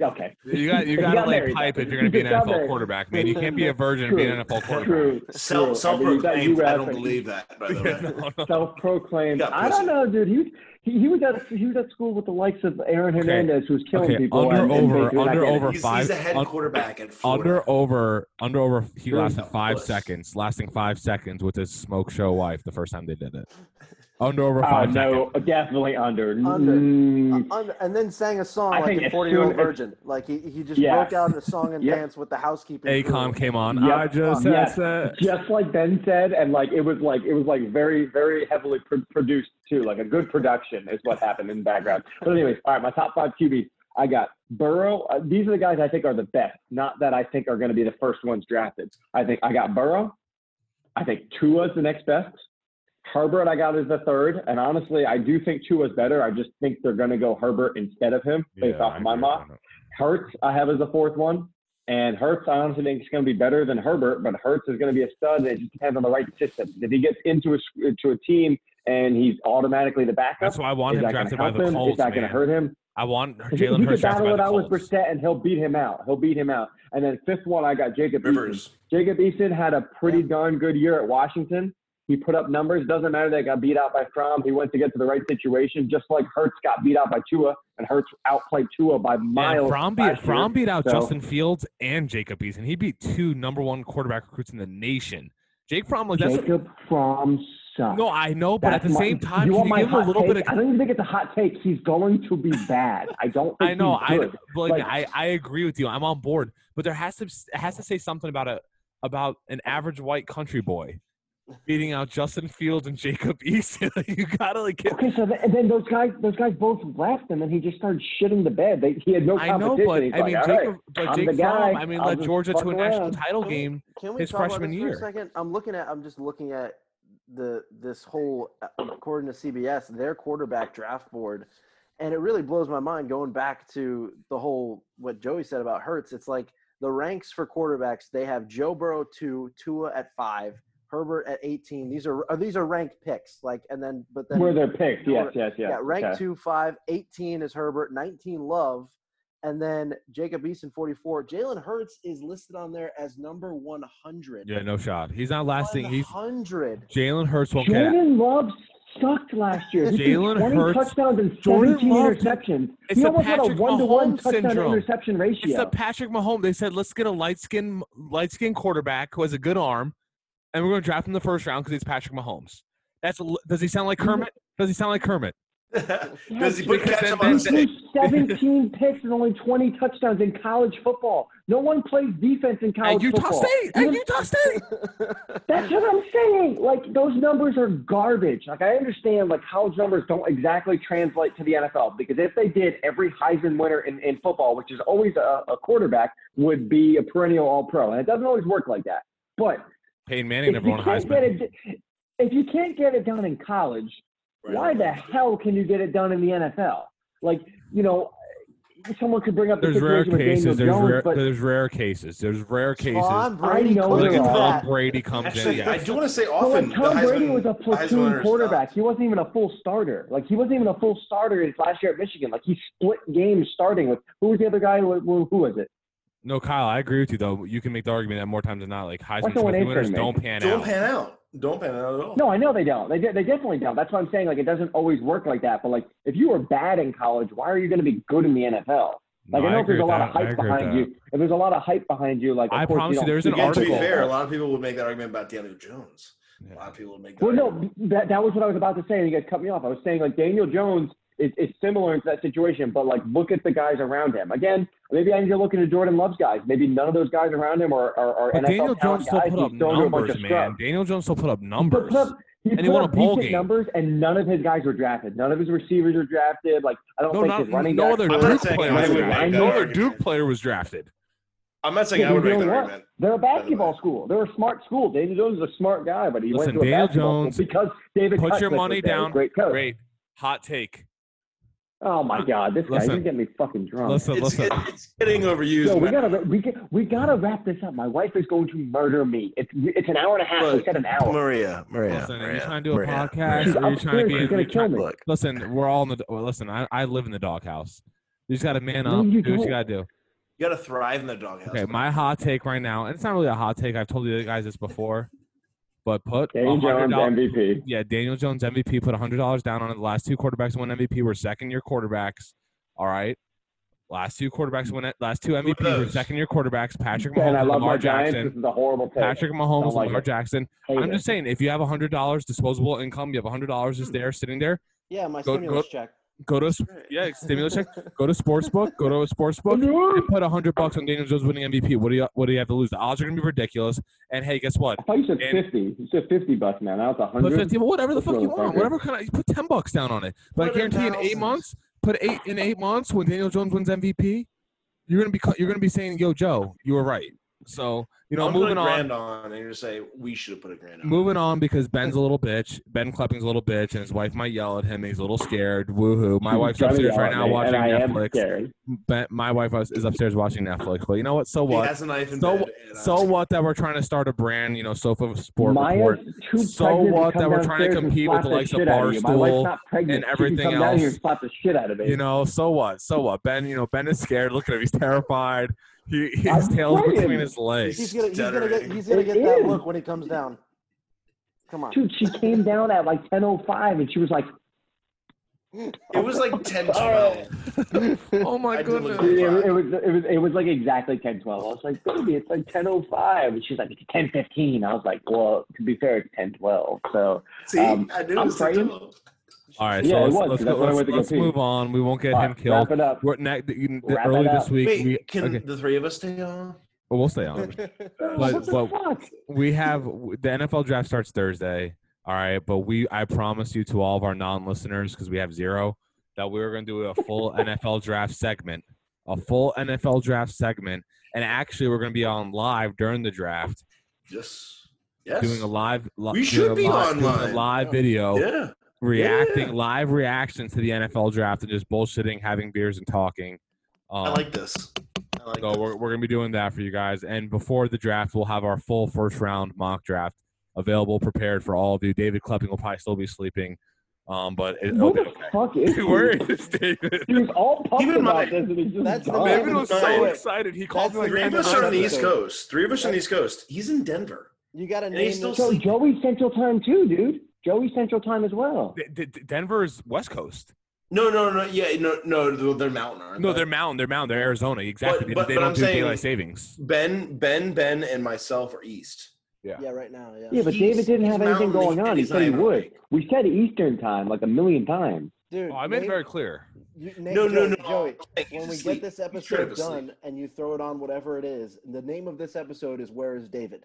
Okay. You got you got to got like married, pipe though. if you're going to be an NFL married. quarterback, man. You can't be a virgin and be an NFL quarterback. True. Self true. self I mean, you got proclaimed. I don't believe that. By the Yeah, way. no, no. Self-proclaimed. I don't know, dude. He, was- he he was at he was at school with the likes of Aaron Okay. Hernandez, who was killing Okay, people. under, and- and over, basically under, over He's, five. he's the head un- quarterback at Florida. under over under over he True. lasted five seconds lasting five seconds with his smoke show wife the first time they did it under over five no, seconds definitely under. Under. Mm, Uh, un- and then sang a song I like a 40 year old soon as- virgin. Like he, he just Yeah. broke out in a song and Yep. dance with the housekeeping. crew. Came on Yep. I just Yeah. said just like Ben said, and like it was like it was like very very heavily pro- produced too, like a good production is what happened in the background. But anyways, all right, my top five QBs. I got Burrow. Uh, these are the guys I think are the best. Not that I think are going to be the first ones drafted. I think I got Burrow. I think Tua's the next best. Herbert I got as the third, and honestly, I do think Tua's better. I just think they're going to go Herbert instead of him based Yeah, off of my agree mock. on it. Hurts I have as the fourth one. And Hurts, I honestly think is going to be better than Herbert, but Hurts is going to be a stud. And it just depends on the right system. If he gets into a into a team and he's automatically the backup, that's why I want him drafted to by help the him? Colts is that going to hurt him? I want He, he Jalen could Hurts drafted battle by it the out with Brissett, and he'll beat him out. He'll beat him out. And then fifth one, I got Jacob Eason. Jacob Eason had a pretty darn good year at Washington. He put up numbers. Doesn't matter that he got beat out by Fromm. He went to get to the right situation, just like Hurts got beat out by Tua, and Hurts outplayed Tua by miles. Fromm beat. Fromm beat out So- Justin Fields and Jacob Eason. He beat two number one quarterback recruits in the nation. Jake Fromm, like that's Jacob Fromm sucks. no, I know, but at the my- same time, you you give him a little take? bit of I don't even think it's a hot take. He's going to be bad. I don't. Think I know, I like, Like- I I agree with you. I'm on board, but there has to has to say something about a about an average white country boy. Beating out Justin Fields and Jacob Eason. you gotta like get. Okay, so th- and then those guys, those guys both left, and then he just started shitting the bed. They, he had no competition. I know, but He's I like, mean, "All right, Jacob, but I'm Jake the guy. I mean, I'll led Georgia to a national around." title Can we- game. Can we his talk about freshman this year. for a second? I'm looking at. I'm just looking at the this whole uh, according to CBS their quarterback draft board, and it really blows my mind going back to the whole what Joey said about Hurts. It's like the ranks for quarterbacks. They have Joe Burrow two, Tua at five, Herbert at 18. These are uh, these are ranked picks. Like and then but then Where they're picked, yes, yes, yes. yeah, rank okay. two, five, 18 is Herbert, 19 Love, and then Jacob Eason, 44. Jalen Hurts is listed on there as number 100. Yeah, no shot. He's not lasting. He's 100. Jalen Hurts won't get. Jordan Love sucked last year. He threw Jalen 20 Hurts- touchdowns and Jordan 17 Love- interceptions. It's he the almost had a one-to-one touchdown syndrome. interception ratio. It's the Patrick Mahomes. They said let's get a light skin light skin quarterback who has a good arm, and we're going to draft him in the first round because he's Patrick Mahomes. That's a- does he sound like mm-hmm. Kermit? Does he sound like Kermit? Does he put because ketchup on He his threw steak? 17 picks and only 20 touchdowns in college football. No one plays defense in college football. At Utah football. State. At Even- Utah State. That's what I'm saying. Like those numbers are garbage. Like I understand like college numbers don't exactly translate to the NFL because if they did, every Heisman winner in, in football, which is always a, a quarterback, would be a perennial All Pro, and it doesn't always work like that. But Peyton Manning if never you won a can't get Heisman. it, if you can't get it done in college, Right. why the hell can you get it done in the NFL? Like you know, someone could bring up the There's rare with cases. There's Jones, rare. but There's rare cases. There's rare cases. Tom Brady know couldn't Look there at do are. Tom. Brady comes Actually, in. I do want to say But often like Tom the Brady Heisman- was a platoon uh, quarterback. not. He wasn't even a full starter. Like he wasn't even a full starter his last year at Michigan. Like he split games starting with who was the other guy? Who, who who was it? No, Kyle, I agree with you though. You can make the argument that more times than not, like Heisman someone Trophy winners answering me? don't pan out. Don't pan out. Don't pan out at all. No, I know they don't. They de- they definitely don't. That's what I'm saying like it doesn't always work like that. But like if you were bad in college, why are you going to be good in the NFL? Like No, I know if there's a lot that. of hype behind you. If there's a lot of hype behind you, like of I promise you don't- there's an Again, to be fair, a lot of people would make that argument about Daniel Jones. A lot of people would make that. Well, argument. no, that, that was what I was about to say, and you guys cut me off. I was saying like Daniel Jones is, is similar to that situation, but like look at the guys around him. Again, maybe I need to look into Jordan Love's guys. Maybe none of those guys around him are, are, are But NFL Daniel Jones still guys. put up thrown to a bunch numbers, man. scrubs. Daniel Jones still put up He numbers. put up, he And he put won a up bowl game. numbers, and none of his guys were drafted. None of his receivers were drafted. Like I don't No, think not, his running no other were- I'm not Duke player was drafted. No other. Duke player was drafted. I'm not saying Yeah, I would they're make that doing argument. They're a by the basketball school. They're a smart school. Daniel Jones is a smart guy, but he Listen, went to a Daniel basketball Jones, school because David put your money down. Great coach. Great. Hot take. Oh my God, this guy Listen. you're getting me fucking drunk. Listen, It's, listen. it- it's getting overused. Yo, we man. gotta we get, we gotta wrap this up. My wife is going to murder me. It's it's an hour and a half. we Look, said an hour. Maria, Maria, Listen, are you Maria, trying to do a Maria, podcast? She's Or are you trying to upstairs. be? She's gonna kill me. Look, Listen, we're all in the. Well, listen, I, I live in the doghouse. You just got to man No, up. you do what you got to do. you got to thrive in the doghouse. Okay, man. my hot take right now, and it's not really a hot take. I've told you guys this before, but put Daniel Jones dollars. MVP. Yeah, Daniel Jones MVP. Put hundred dollars down on it. The last two quarterbacks who won MVP were second year quarterbacks. All right. Last two quarterbacks win it. Last two Who are MVPs were second year quarterbacks. Patrick And Mahomes, I and love Lamar my Giants. This is a horrible take. Patrick Mahomes, Don't like Lamar it. Jackson. Hate I'm it. just saying, if you have hundred dollars disposable income, you have hundred dollars just there sitting there. Yeah, my Go- stimulus go- check. Go to yeah stimulus check. Go to sportsbook. Go to a sportsbook and put hundred bucks on Daniel Jones winning MVP. What do you What do you have to lose? The odds are gonna be ridiculous. And hey, guess what? I thought you said And- fifty. You said fifty bucks, man. Now it's a Put hundred. fifty, well, whatever the fuck you want. fucking- Whatever kind of you put ten bucks down on it. But I Put it in guarantee in eight months, put eight in eight months when Daniel Jones wins MVP, you're gonna be you're gonna be saying, "Yo, Joe, you were right." So you know, I'm putting moving a on. grand on, and you're gonna say we should have put a grand on. Moving on because Ben's a little bitch. Ben Klepping's a little bitch, and his wife might yell at him. He's a little scared. Woohoo! My She's wife's upstairs right now me, watching and I am Netflix. scared. Ben, my wife is upstairs watching Netflix. But you know what? So He what? has a knife in So bed. So I'm- what? That we're trying to start a brand. You know, Sofa Sport Maya's Report. So pregnant to what come that we're trying to downstairs and compete with the the likes of you. My wife's Barstool not pregnant. and everything come down here else. and slap the shit out of me. You know, so what? So what? Ben, you know, Ben is scared. Look at him. He's terrified. He his I'm tail's saying. between his legs. He's gonna, he's gonna get, Stuttering. he's gonna It get that is. look when he comes down. Come on. Dude, she came down at like 10:05, and she was like, It was like 10 12. Oh my I did look goodness. at it, it, it was it was it was like exactly 10:12. I was like, baby, it's like 10:05, and she's like, it's 10:15. I was like, well, to be fair, it's 10:12. So See, Um, I knew I'm was 10 praying. 12. All right, Yeah, so it let's, was, let's, 'cause go, that's when I let's, went to go let's move on. We won't get all him right, killed. wrap it up. We're ne- the, Wrap early it this week. Wait, we, can okay. the three of us stay on? Well, we'll stay on. But- what the but- fuck? we have the NFL draft starts Thursday. All right, but we I promise you to all of our non-listeners because we have zero that we were going to do a full NFL draft segment, a full NFL draft segment, and actually we're going to be on live during the draft, Yes. Yes. doing a live. li- We should a be live, doing online. a live video, yeah. Reacting Yeah. live reaction to the NFL draft and just bullshitting, having beers and talking. Um, I like this. I like so this. we're, we're gonna be doing that for you guys. And before the draft, we'll have our full first round mock draft available, prepared for all of you. David Klepping will probably still be sleeping, um, but it, Who the okay. fuck is he? Where is David? He was all pumped Keep in about mind, this, and he just that's the died. name David was so wait. excited. He called That's me like the Three of us are on the East. Coast. Three of us on the East Coast. He's in Denver. You got to And name he's still. So sleeping. Joey Central Time too, dude. Joey Central Time as well. D- D- Denver's West Coast. No, no, no. Yeah, no, no. They're mountain, aren't No, they? they're mountain. They're mountain. They're Arizona. Exactly. But- They- but- they but don't I'm do saying- daylight savings. Ben, Ben, Ben, and myself are East. Yeah, Yeah. right now. Yeah. Yeah, but He's- David didn't have anything going on. He said he would. awake. We said Eastern Time like a million times. Dude, Oh, I made it very clear. you- name- No, no, Joey, no. Joey, He's when we asleep. get this He's straight up episode done and you throw it on whatever it is, the name of this episode is "Where is David?"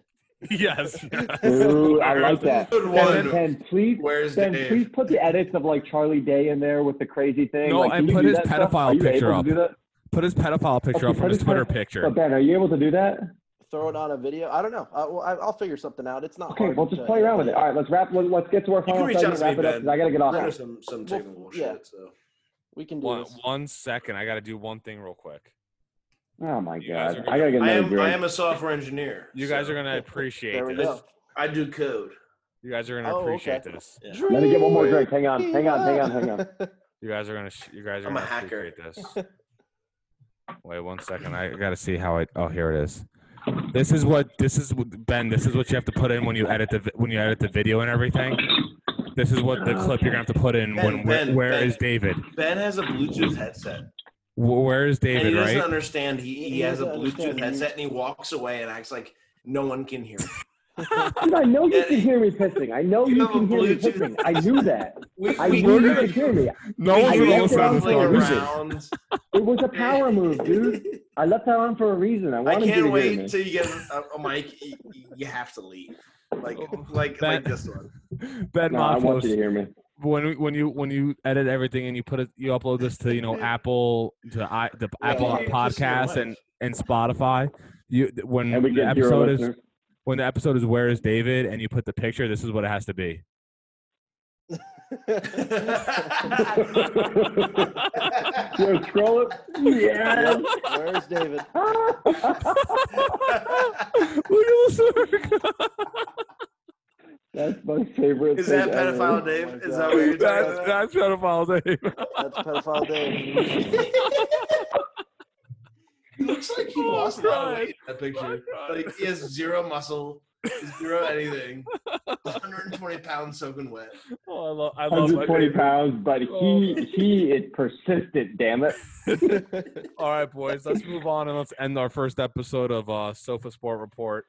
Yes. Ooh, I like that. Good Ben, one. Ben, please, Where's Ben, Dave? please put the edits of like Charlie Day in there with the crazy thing. No, like, and can you put his pedophile picture up. to do that? Put his pedophile picture Okay, up from his his Twitter ped- picture. But Ben, are you able to do that? Throw it on a video. I don't know. I, well, I, I'll figure something out. It's not Okay, hard well, just to- play around with it. All right, let's wrap. Let, let's get to our You can final reach out segment. to me, Wrap it up Ben. 'cause I gotta get off. There's now. some some Well, technical yeah. shit. So We can do One, this. one second. I got to do one thing real quick. Oh my You guys god, are gonna- I gotta get I another am I drink. am a software engineer. You guys so are going to appreciate There we this. go. I do code. You guys are going to Oh, appreciate okay. this. Yeah. Let me get one more drink. Hang on, hang on, hang on, hang on. You guys are going to sh- you guys are I'm going a to hacker. appreciate this. Wait one second. I got to see how it Oh, here it is. This is what this is what- Ben, this is what you have to put in when you edit the vi- when you edit the video and everything. This is what the oh, clip you're going to have to put in when Ben, where, Ben, where Ben. is David? Ben has a Bluetooth headset. Wh- Where is and he doesn't right? understand. He, he, He has a Bluetooth headset and he walks away and acts like no one can hear. Dude, I know you can hear me pissing. I know You you can hear me Bluetooth. pissing. I knew that. We, I we, knew you gonna- could hear me. No we one's I going to left listen it to this for a conversation. around. It was a power move, dude. I left that on for a reason. I I wanted you can't to hear wait me. till you get a, a mic. You, you have to leave. Like oh, like Ben- like this one. Ben No, I want you to hear me. When when you when you edit everything and you put it you upload this to you know Apple to I, the Yeah, Apple yeah, yeah, Podcast and and Spotify. You when the episode is listeners. when the episode is where is David and you put the picture. This is what it has to be. Yo, scroll it. Yes. Where's David? Look at this work. That's my favorite. Is that thing ever. pedophile Dave? Oh Is that what you're talking That's about? that's pedophile Dave. That's pedophile Dave. He looks like he Oh, lost a lot of weight in that picture. Oh, Like he has zero muscle, zero anything. 120 pounds soaking wet. Oh, I love I love my 120 pounds, but Oh. he he is persistent. Damn it. All right, boys, let's move on and let's end our first episode of uh, Sofa Sport Report.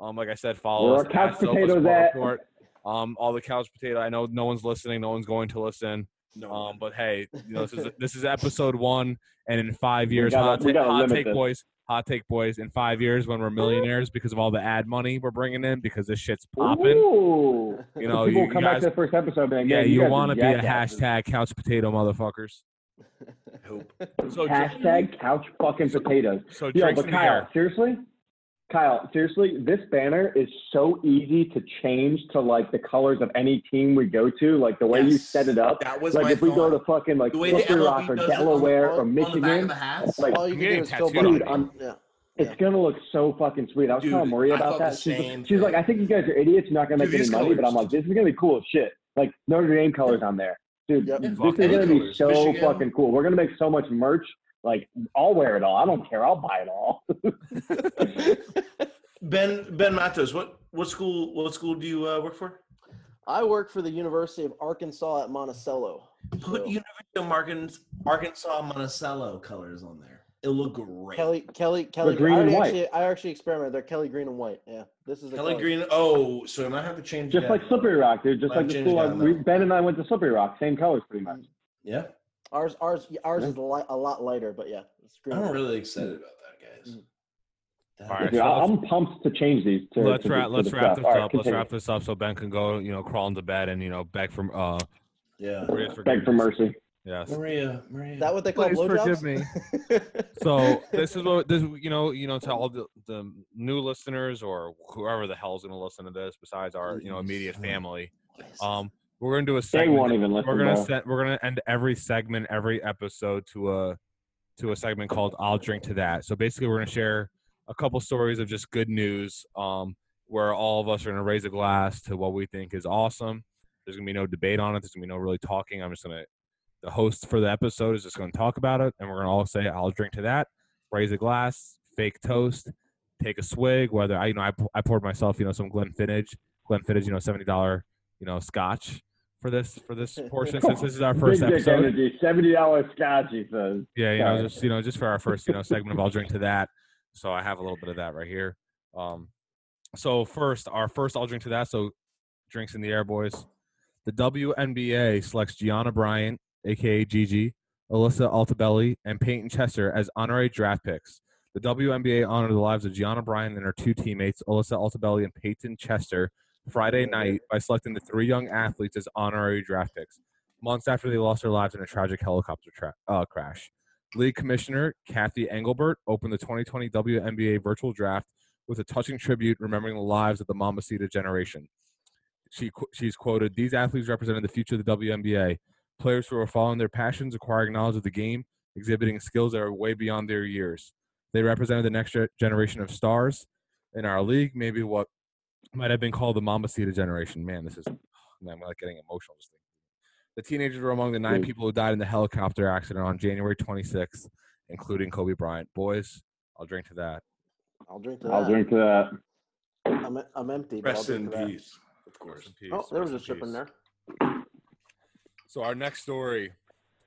Um, like I said, follow Where us couch at potatoes at. Report. Um, all the couch potato. I know no one's listening. No one's going to listen. No. Um, but hey, you know this is this is episode one, and in five years, gotta- hot, ta- hot take this. boys, hot take boys. In five years, when we're millionaires because of all the ad money we're bringing in, because this shit's popping. Ooh. You know, people you, will come you back guys, to the first episode. And be like, yeah, "Man, you want to be a jackasses." hashtag couch potato motherfuckers. I hope. So, Hashtag couch fucking potatoes. so Yo, drinks but in the Kyle, air. seriously, Kyle, seriously, this banner is so easy to change to like the colors of any team we go to. Like the way you set it up. That was Like my if we go to fucking like the Slippery Rock or does on Delaware or on the back of Michigan, like All you I'm can do getting is fill tattooed on Dude, Yeah. it's gonna look so fucking sweet. I was Dude, telling Maria about that. She's, same she's like. I think you guys are idiots. You're not gonna make Dude, any these money. But I'm like, this is gonna be cool as shit. Like Notre Dame colors on there, dude. Yep. This is gonna be colors. so Michigan. fucking cool. We're gonna make so much merch. Like I'll wear it all. I don't care. I'll buy it all. Ben Ben Matos, what what school what school do you uh, work for? I work for the University of Arkansas at Monticello. Put So- University of Arkansas, Arkansas Monticello colors on there. It'll look great. Kelly, Kelly, Kelly. green I and already white. Actually, I actually experimented. They're Kelly green and white. Yeah, this is the Kelly color. Green. Oh, so I might have to change. Just like Slippery Rock, dude. Just I've like the school. I, down we, ben and I went to Slippery Rock. Same colors, pretty much. Yeah, Ours, ours, ours Yeah. is a lot, a lot lighter, but yeah, it's green. and I'm really excited about that, guys. Mm. All right, Yeah, so I'm pumped to change these. To, let's to, wrap to let's the wrap stuff. this All right, up. Let's continue. wrap this up so Ben can go, you know, crawl into bed and you know beg for uh Yeah. Beg for mercy. Yes. Maria, Maria. Is that what they call Please blowjobs? forgive me. So this is what this you know you know to all the, the new listeners or whoever the hell's gonna listen to this besides our you know immediate family. Um, we're gonna do a They segment. won't even listen. we're gonna set, we're gonna end every segment every episode to a to a segment called I'll drink to that. So basically, we're gonna share a couple stories of just good news. Um, where all of us are gonna raise a glass to what we think is awesome. There's gonna be no debate on it. There's gonna be no really talking. I'm just gonna the host for the episode is just gonna talk about it, and we're gonna all say I'll drink to that. Raise a glass, fake toast, take a swig. Whether I you know I, I poured myself you know some Glenfiddich, Glenfiddich you know seventy dollar you know scotch for this for this portion since this is our first Big episode. energy. Seventy dollars scotch. He says. Yeah, you know, just you know, just for our first you know segment of I'll drink to that. So I have a little bit of that right here. Um, so first, our first I'll drink to that. So drinks in the air, boys. The WNBA selects Gianna Bryant, aka Gigi, Alyssa Altobelli, and Payton Chester as honorary draft picks. The WNBA honored the lives of Gianna Bryant and her two teammates, Alyssa Altobelli and Payton Chester, Friday night by selecting the three young athletes as honorary draft picks, months after they lost their lives in a tragic helicopter tra- uh, crash. League Commissioner Cathy Engelbert opened the 2020 WNBA virtual draft with a touching tribute remembering the lives of the Mambacita generation. She, qu- she's quoted, These athletes represented the future of the WNBA, players who are following their passions, acquiring knowledge of the game, exhibiting skills that are way beyond their years. They represented the next generation of stars in our league, maybe what might have been called the Mambacita generation. Man, this is, man, I'm like getting emotional just thinking. The teenagers were among the nine people who died in the helicopter accident on January 26th, including Kobe Bryant. Boys, I'll drink to that. I'll drink to that. I'll that. drink to that. I'm, I'm empty. But I'll Rest drink in to that. peace, of course. Oh, there was a chip in there. So our next story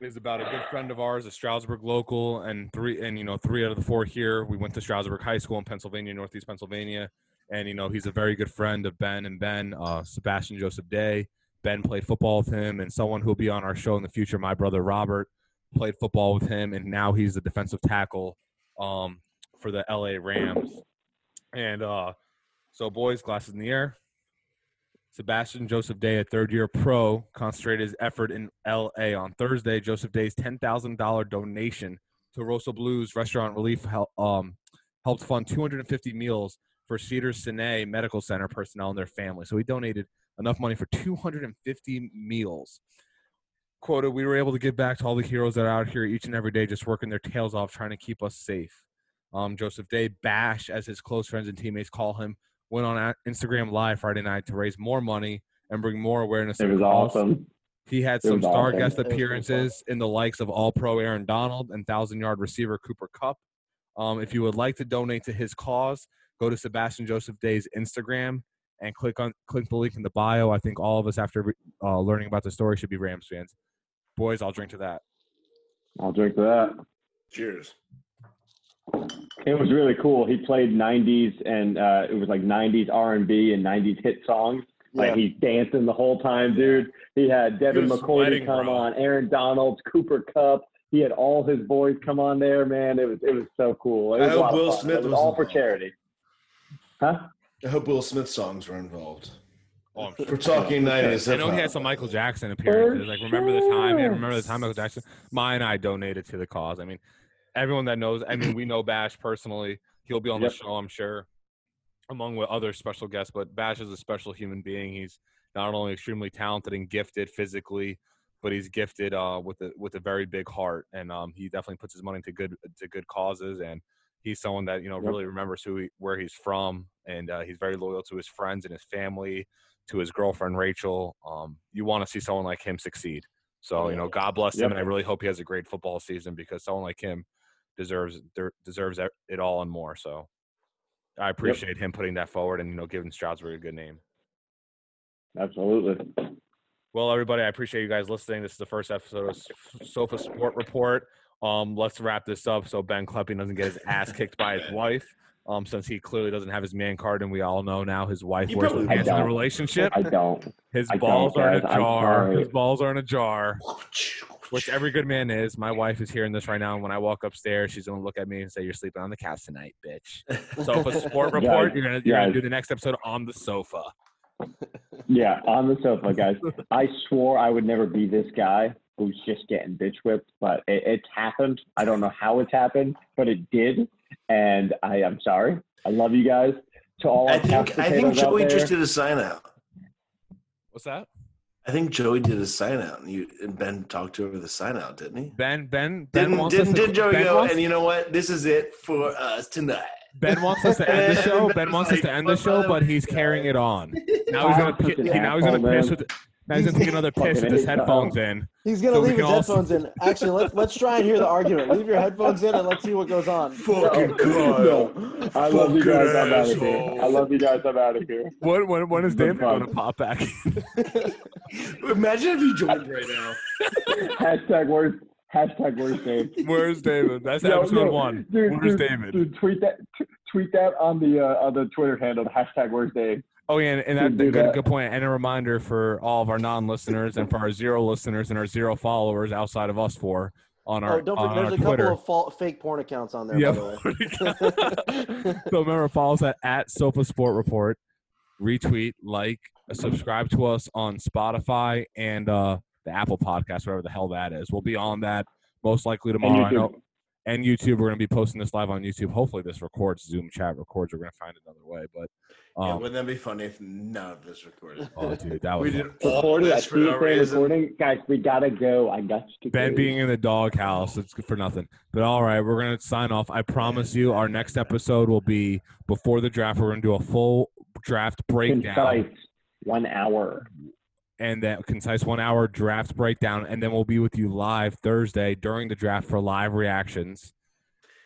is about a good friend of ours, a Stroudsburg local, and three and you know three out of the four here. We went to Stroudsburg High School in Pennsylvania, Northeast Pennsylvania, and you know he's a very good friend of Ben and Ben, uh, Sebastian Joseph Day. Ben played football with him, and someone who'll be on our show in the future. My brother Robert played football with him, and now he's the defensive tackle um, for the LA Rams. And uh, so, boys, glasses in the air. Sebastian Joseph Day, a third year pro, concentrated his effort in LA on Thursday. Joseph Day's $10,000 donation to Rossoblu Restaurant Relief um, helped fund 250 meals for Cedars Sinai Medical Center personnel and their families. So he donated enough money for 250 meals. Quoted, we were able to give back to all the heroes that are out here each and every day just working their tails off trying to keep us safe. Um, Joseph Day, Bash, as his close friends and teammates call him, went on Instagram Live Friday night to raise more money and bring more awareness. to It the was cause. awesome. He had It some star awesome. guest It was pretty appearances in the likes of All Pro Aaron Donald and thousand yard receiver Cooper Kupp. Um, if you would like to donate to his cause, go to Sebastian Joseph Day's Instagram and click on click the link in the bio. I think all of us, after uh, learning about the story, should be Rams fans. Boys, I'll drink to that. I'll drink to that. Cheers. It was really cool. He played '90s and uh, it was like '90s R&B and '90s hit songs. Like Yeah. he's dancing the whole time, dude. He had Devin was McCourty come bro. on, Aaron Donalds, Cooper Kupp. He had all his boys come on there, man. It was it was so cool. It was a hope Will fun. Smith It was was all for charity. Huh? I hope Will Smith songs were involved. Oh, I'm We're talking Yeah, 90s. I know he hip-hop. had some Michael Jackson appearances. Like, remember the time? Yeah, remember the time Michael Jackson? My and I donated to the cause. I mean, everyone that knows. I mean, we know Bash personally. He'll be on Yep. the show, I'm sure, among with other special guests. But Bash is a special human being. He's not only extremely talented and gifted physically, but he's gifted uh, with a with a very big heart, and um, he definitely puts his money to good to good causes. And he's someone that you know Yep. really remembers who he, where he's from, and uh, he's very loyal to his friends and his family to his girlfriend Rachel. Um, you want to see someone like him succeed. So you know, God bless him, Yep. and I really hope he has a great football season because someone like him deserves deserves it all and more. So I appreciate him putting that forward and you know giving Stroudsburg a good name. Absolutely. Well, everybody, I appreciate you guys listening. This is the first episode of Sofa Sport Report. Um, let's wrap this up so Ben Klepping doesn't get his ass kicked by his wife. Um, since he clearly doesn't have his man card, and we all know now his wife He pants in the relationship. I don't. His I balls don't, are in a jar. His balls are in a jar. which every good man is. My wife is hearing this right now, and when I walk upstairs, she's gonna look at me and say, "You're sleeping on the couch tonight, bitch." Sofa Sport Report. You're gonna you're Yeah. gonna do the next episode on the sofa. Yeah, on the sofa, guys. I swore I would never be this guy who's just getting bitch whipped, but it, it's happened. I don't know how it's happened, but it did, and I am sorry. I love you guys. To all I think I think Joey just did a sign out. What's that? I think Joey did a sign out, and you and Ben talked to over the sign out, didn't he? Ben Ben Ben Didn't wants didn't, us to, Joey ben go? wants, And you know what? This is it for us tonight. Ben wants us to end the show. Ben Ben was wants us to end the show, but he's carrying it on. Now he's gonna I'm such pi- an now he's gonna piss with now he's gonna take another piss with his headphones in. He's gonna So leave his can also- headphones in. Actually, let's let's try and hear the argument. Leave your headphones in and let's see what goes on. Fucking No, Kyle. I love you guys. I'm out of here. I love you guys. I'm out of here. When when when is David gonna pop back? Imagine if he joined right now. Hashtag where's hashtag where's Dave? Where's David? That's Yo, episode yo, one. Dude, Where's dude, David? Dude, tweet that. T- tweet that on the uh, on the Twitter handle. Hashtag where's Dave? Oh yeah, and, and Dude, that, good that. good point. And a reminder for all of our non-listeners and for our zero listeners and our zero followers outside of us four on our Oh, don't forget, there's a Twitter. couple of fall, fake porn accounts on there, Yeah. by the way. so remember, follow us at, at Sofa Sport Report. Retweet, like, subscribe to us on Spotify and uh, the Apple Podcast, whatever the hell that is. We'll be on that most likely tomorrow. I YouTube. know. And YouTube, we're going to be posting this live on YouTube. Hopefully, this records. Zoom chat records. We're going to find another way. But, yeah, um, wouldn't that be funny if none of this recorded? oh, dude, that was We fun. did all Recording. I this see for no it reason. recording. Guys, we gotta go. I got to Ben go. being in the doghouse, it's good for nothing. But all right, we're gonna sign off. I promise you, our next episode will be before the draft. We're gonna do a full draft breakdown concise. One hour. And that concise one hour draft breakdown, and then we'll be with you live Thursday during the draft for live reactions.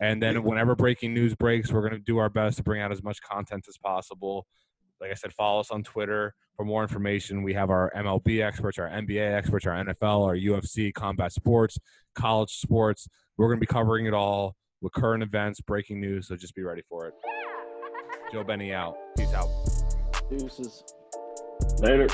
And then whenever breaking news breaks, we're gonna do our best to bring out as much content as possible. Like I said, follow us on Twitter for more information. We have our MLB experts, our NBA experts, our NFL, our UFC, combat sports, college sports. We're going to be covering it all with current events, breaking news. So just be ready for it. Joe Benny out. Peace out. Deuces. Later.